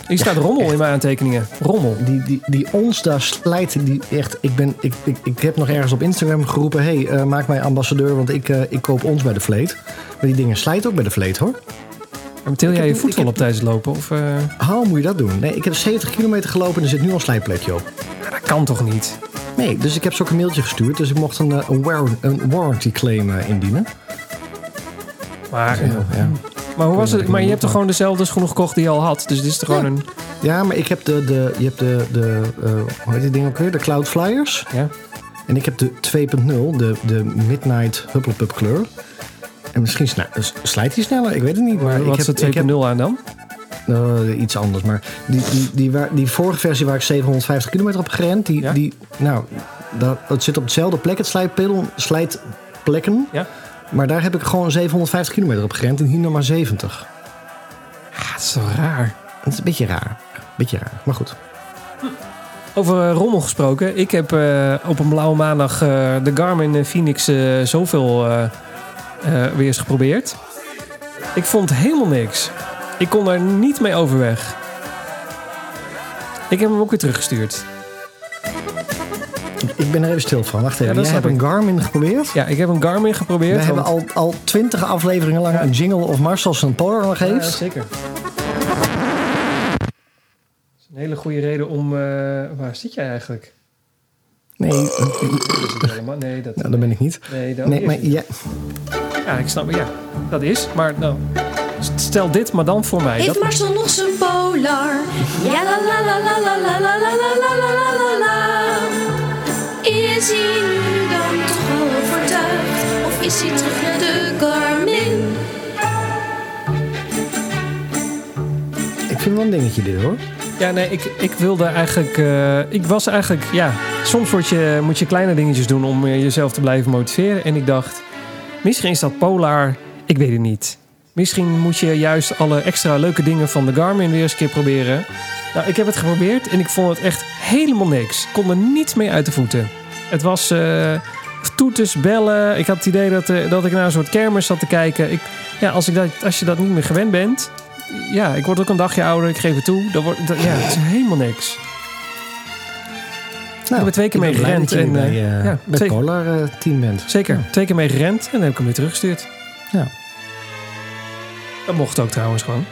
Hier staat rommel in mijn aantekeningen. Rommel. Die, die, die ons daar slijt, die echt, ik, ben, ik, ik, ik heb nog ergens op Instagram geroepen... hey, eh, maak mij ambassadeur, want ik, eh, ik koop ons bij de vleet. Maar die dingen slijten ook bij de vleet, hoor. Maar til jij je ik voet wel heb- op tijdens het lopen? Of, eh, Hoe moet je dat doen? Nee, ik heb 70 kilometer gelopen en er zit nu al een slijtplekje op. dat kan toch niet? Nee, dus ik heb ze ook een mailtje gestuurd. Dus ik mocht een, eh, een, war- een warranty claim eh, indienen. Maar, Ja, ja. Maar, hoe was het? maar je hebt toch gewoon dezelfde schoenen gekocht die je al had? Dus dit is toch gewoon een... ja, maar ik heb de, de, je hebt de, de eh, hoe heet die ding ook weer? De Cloud Flyers. Ja? En ik heb de 2.0, de, de Midnight Hupplepup kleur. En misschien sna- s- slijt die sneller, ik weet het niet. Maar Wat ik is heb, de ik heb 2.0 aan dan? eh, iets anders. Maar die, die, die, waar, die vorige versie waar ik 750 kilometer op gerend, die, Ja? die nou, dat, het zit op dezelfde plek, het slijtpedal, slijtplekken. Ja? Maar daar heb ik gewoon 750 kilometer op gerend en hier nog maar 70. Ah, dat is toch raar? Dat is een beetje raar. Beetje raar, maar goed. Over eh, rommel gesproken. Ik heb eh, op een blauwe maandag eh, de Garmin Phoenix zoveel weer eens geprobeerd. Ik vond helemaal niks. Ik kon daar niet mee overweg. Ik heb hem ook weer teruggestuurd. Ik ben er even stil van. Wacht even. Ja, Jij hebt een. Garmin geprobeerd? Ja, ik heb een Garmin geprobeerd. We hebben want- al, al twintig afleveringen lang een jingle of Marcel zijn Polar nog Ja, heeft. zeker. Dat is een hele goede reden om... eh, waar zit jij eigenlijk? Nee, Dat is helemaal- Nee, dat... nou, dat ben ik niet. Nee, dat Nee, is maar niet. ja, Ja, ik snap Ja, dat is. Maar nou, stel dit maar dan voor mij. Heeft Dat, Marcel nog zijn polar? Ja la la la la la la la la la la la la la la. Nu dan toch al overtuigd? Of is hij terug naar de Garmin? ik vind wel een dingetje dit hoor. ja, nee, ik, ik wilde eigenlijk... eh, ik was eigenlijk... Ja, soms word je, moet je kleine dingetjes doen om jezelf te blijven motiveren. En ik dacht, misschien is dat Polar... Ik weet het niet. Misschien moet je juist alle extra leuke dingen van de Garmin weer eens een keer proberen. Nou, ik heb het geprobeerd en ik vond het echt helemaal niks. Ik kon er niets mee uit de voeten. Het was eh toeters, bellen. Ik had het idee dat, eh, dat ik naar een soort kermis zat te kijken. Ik, ja, als, ik dat, als je dat niet meer gewend bent... Ja, ik word ook een dagje ouder, ik geef het toe. Dan wordt, dat- ja, het is helemaal niks. Nou, heb er twee keer ik mee gerend dat en, bij, eh, ja, het Polar eh, team bent. Zeker, twee keer mee gerend en dan heb ik hem weer teruggestuurd. Ja. Dat mocht ook trouwens gewoon.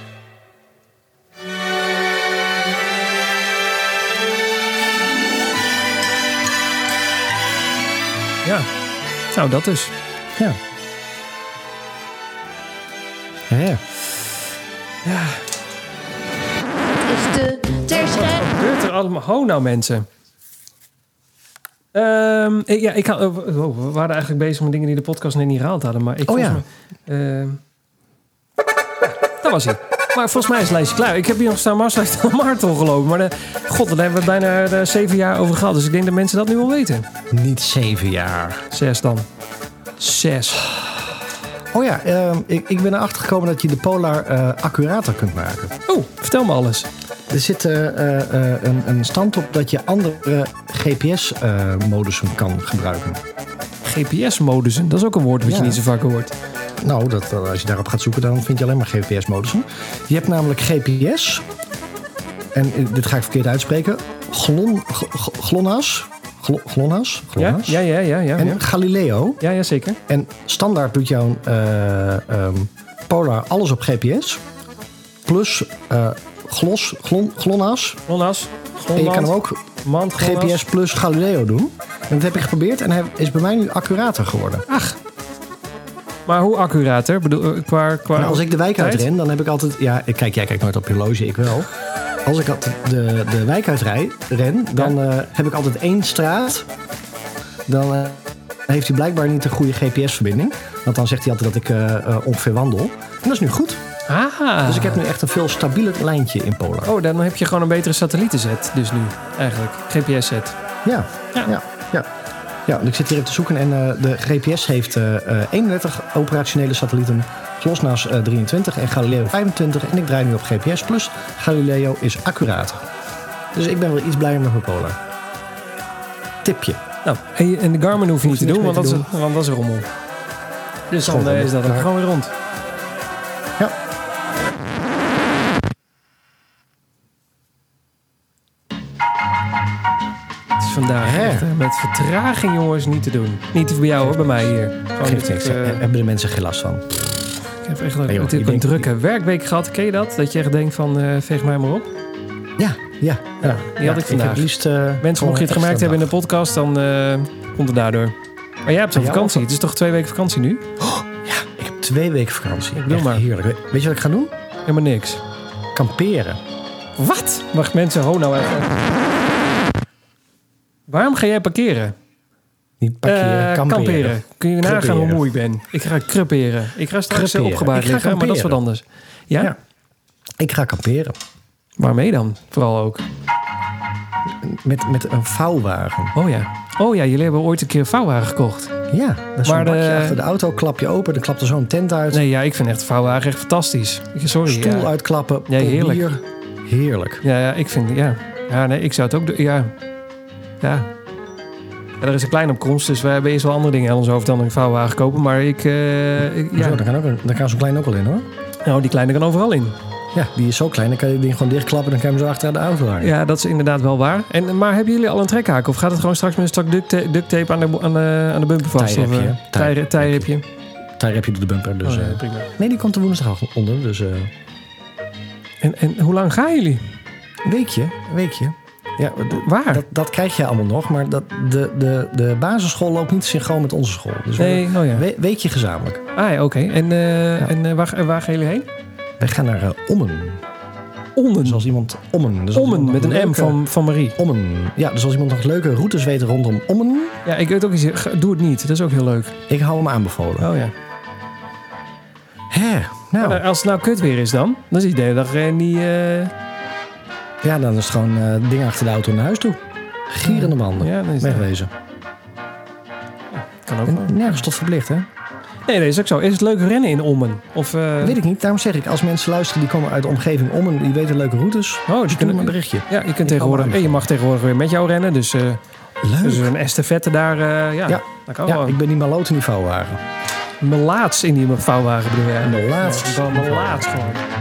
Ja, nou dat dus. Ja. Hè? is de. Wat gebeurt er allemaal? Ho nou mensen. Ehm, ik, ja, ik had, oh, oh, we waren eigenlijk bezig met dingen die de podcast net niet gehaald hadden. Maar ik Oh ja. ehm, dat was hij. Maar volgens mij is het lijstje klaar. Ik heb hier nog staan een marathon gelopen. Maar de, god, daar hebben we bijna eh, zeven jaar over gehad. Dus ik denk dat mensen dat nu wel weten. Niet zeven jaar. Zes dan. Zes. Oh ja, ehm, ik, ik ben erachter gekomen dat je de Polar eh, accurater kunt maken. Oh, vertel me alles. Er zit eh, eh, eh, een, een stand op dat je andere GPS-modussen kan gebruiken. GPS-modussen, dat is ook een woord wat je niet zo vaak hoort. Nou, dat, eh, als je daarop gaat zoeken, dan vind je alleen maar GPS-modussen. Je hebt namelijk GPS. En eh, dit ga ik verkeerd uitspreken. Glon, g- g- GLONASS. Glo- GLONASS. Ja, ja, ja, ja. ja, En ja. Galileo. ja, ja zeker. En standaard doet jouw ehm, Polar alles op GPS. Plus eh, GLOS, glon, GLONASS. Glonas. En je kan hem ook Mand, Glonas. GPS plus Galileo doen. En dat heb ik geprobeerd en hij is bij mij nu accurater geworden. Ach. Maar hoe accurater? Bedoel, eh, qua, qua Maar als ik de wijk uitren, dan heb ik altijd... Ja, kijk, jij kijkt nooit op je horloge, ik wel. Als ik de, de wijk uitrij, ren, dan eh, heb ik altijd één straat. Dan eh, heeft hij blijkbaar niet een goede GPS-verbinding. Want dan zegt hij altijd dat ik ongeveer wandel. En dat is nu goed. Ah. Dus ik heb nu echt een veel stabieler lijntje in Polar. Oh, dan heb je gewoon een betere satellietenzet dus nu, eigenlijk. GPS-set. Ja, Ja. ja, ja. Ja. want ik zit hier even te zoeken en eh, de GPS heeft eh, eh, 31 operationele satellieten. GLONASS eh 23 en Galileo 25. En ik draai nu op GPS plus. Galileo is accurater. Dus ik ben wel iets blijer met mijn Polar. Tipje. Nou, en en de Garmin hoef je niet te doen, want dat, is, want dat is een rommel. Dus dan eh, is dat gewoon weer rond. Vandaag echt, met vertraging, jongens, niet te doen. Niet bij jou hoor, bij mij hier. Gewoon Geeft niks. Daar hebben de mensen geen last van. ik heb echt joh, ik een drukke werkweek gehad. Ken je dat? Dat je echt denkt van, eh veeg mij maar op. Ja, ja. ja. die had ik vandaag. liefst, eh, Mensen, mocht je het gemerkt hebben in de podcast, dan komt het daardoor. Maar jij hebt zo'n Ja, vakantie. of- Het is toch twee weken vakantie nu? Ik heb twee weken vakantie. Ik bedoel maar. Heerlijk. We- Weet je wat ik ga doen? Helemaal niks. Kamperen. Wat? Wacht mensen, ho nou even. Waarom ga jij parkeren? Niet parkeren, Eh, kamperen. kamperen. Kun je nagaan hoe moe ik ben? Ik ga creperen. Ik ga straks Creperen. opgebaard liggen, maar dat is wat kamperen. anders. Ja? Ja. Ik ga kamperen. Waarmee dan? Vooral ook. Met, met een vouwwagen. Oh ja. Oh ja, jullie hebben ooit een keer een vouwwagen gekocht. Ja, dat Maar de- achter de auto. Klap je open, dan klapt er zo'n tent uit. Nee, ja, ik vind echt vouwwagen echt fantastisch. Sorry. stoel ja. uitklappen. Ja, heerlijk. Heerlijk. Ja, ja, ik vind, ja. Ja, nee, ik zou het ook doen. Ja. Ja. Er is een kleine opkomst, dus we hebben eerst wel andere dingen aan ons hoofd dan een vouwwagen kopen. Maar ik, eh, ik- Ja. daar kan, ook een- daar kan zo'n klein ook wel in hoor. Nou, die kleine kan overal in. Ja, die is zo klein. Dan kan je die ding gewoon dichtklappen. Dan kan je hem zo achter de auto hangen. Ja, dat is inderdaad wel waar. En, maar hebben jullie al een trekhaak? Of gaat het gewoon straks met een stuk duct tape, duct tape aan, de, aan, de, aan de bumper vast? Of, Tijrepje, eh, hè? tijre- Tijrepje. Daar heb je de bumper. Dus, Oh, ja, eh, prima. nee, die komt er woensdag onder. Dus En, en hoe lang gaan jullie? een weekje. Een weekje. Ja, Waar? dat, dat krijg je allemaal nog. Maar dat, de, de, de basisschool loopt niet synchroon met onze school. Dus we- nee, oh ja. we- weekje gezamenlijk. Ah ja, oké. En, eh, en eh, waar, waar gaan jullie heen? Wij gaan naar eh, Ommen. Ommen. Dus als iemand Ommen. Dus Ommen, met een M van, van Marie. Ommen. Ja, dus als iemand nog leuke routes weet rondom Ommen, Ja, ik weet ook iets. Doe het niet. Dat is ook heel leuk. ik hou hem aanbevolen. Oh ja. Hè, nou, Maar als het nou kut weer is dan, dan is het de hele dag niet... ja, dan is het gewoon eh ding achter de auto naar huis toe. Gierende banden. Ja, is kan ook wel. nergens tot verplicht, hè? Nee, dat is ook zo. Is het leuk rennen in Ommen? Of, eh, Weet ik niet. Daarom zeg ik, als mensen luisteren die komen uit de omgeving Ommen, die weten leuke routes, Oh, stuur me kunnen een berichtje. Ja, je kunt tegenwoordig... en je mag tegenwoordig weer met jou rennen. Dus, eh Leuk. dus een estafette daar... ja, Ja. dat kan ja, wel. ik ben die maloot in die vouwwagen. Melaats in die vouwwagen bedoel jij? Melaats. Ja, melaats gewoon.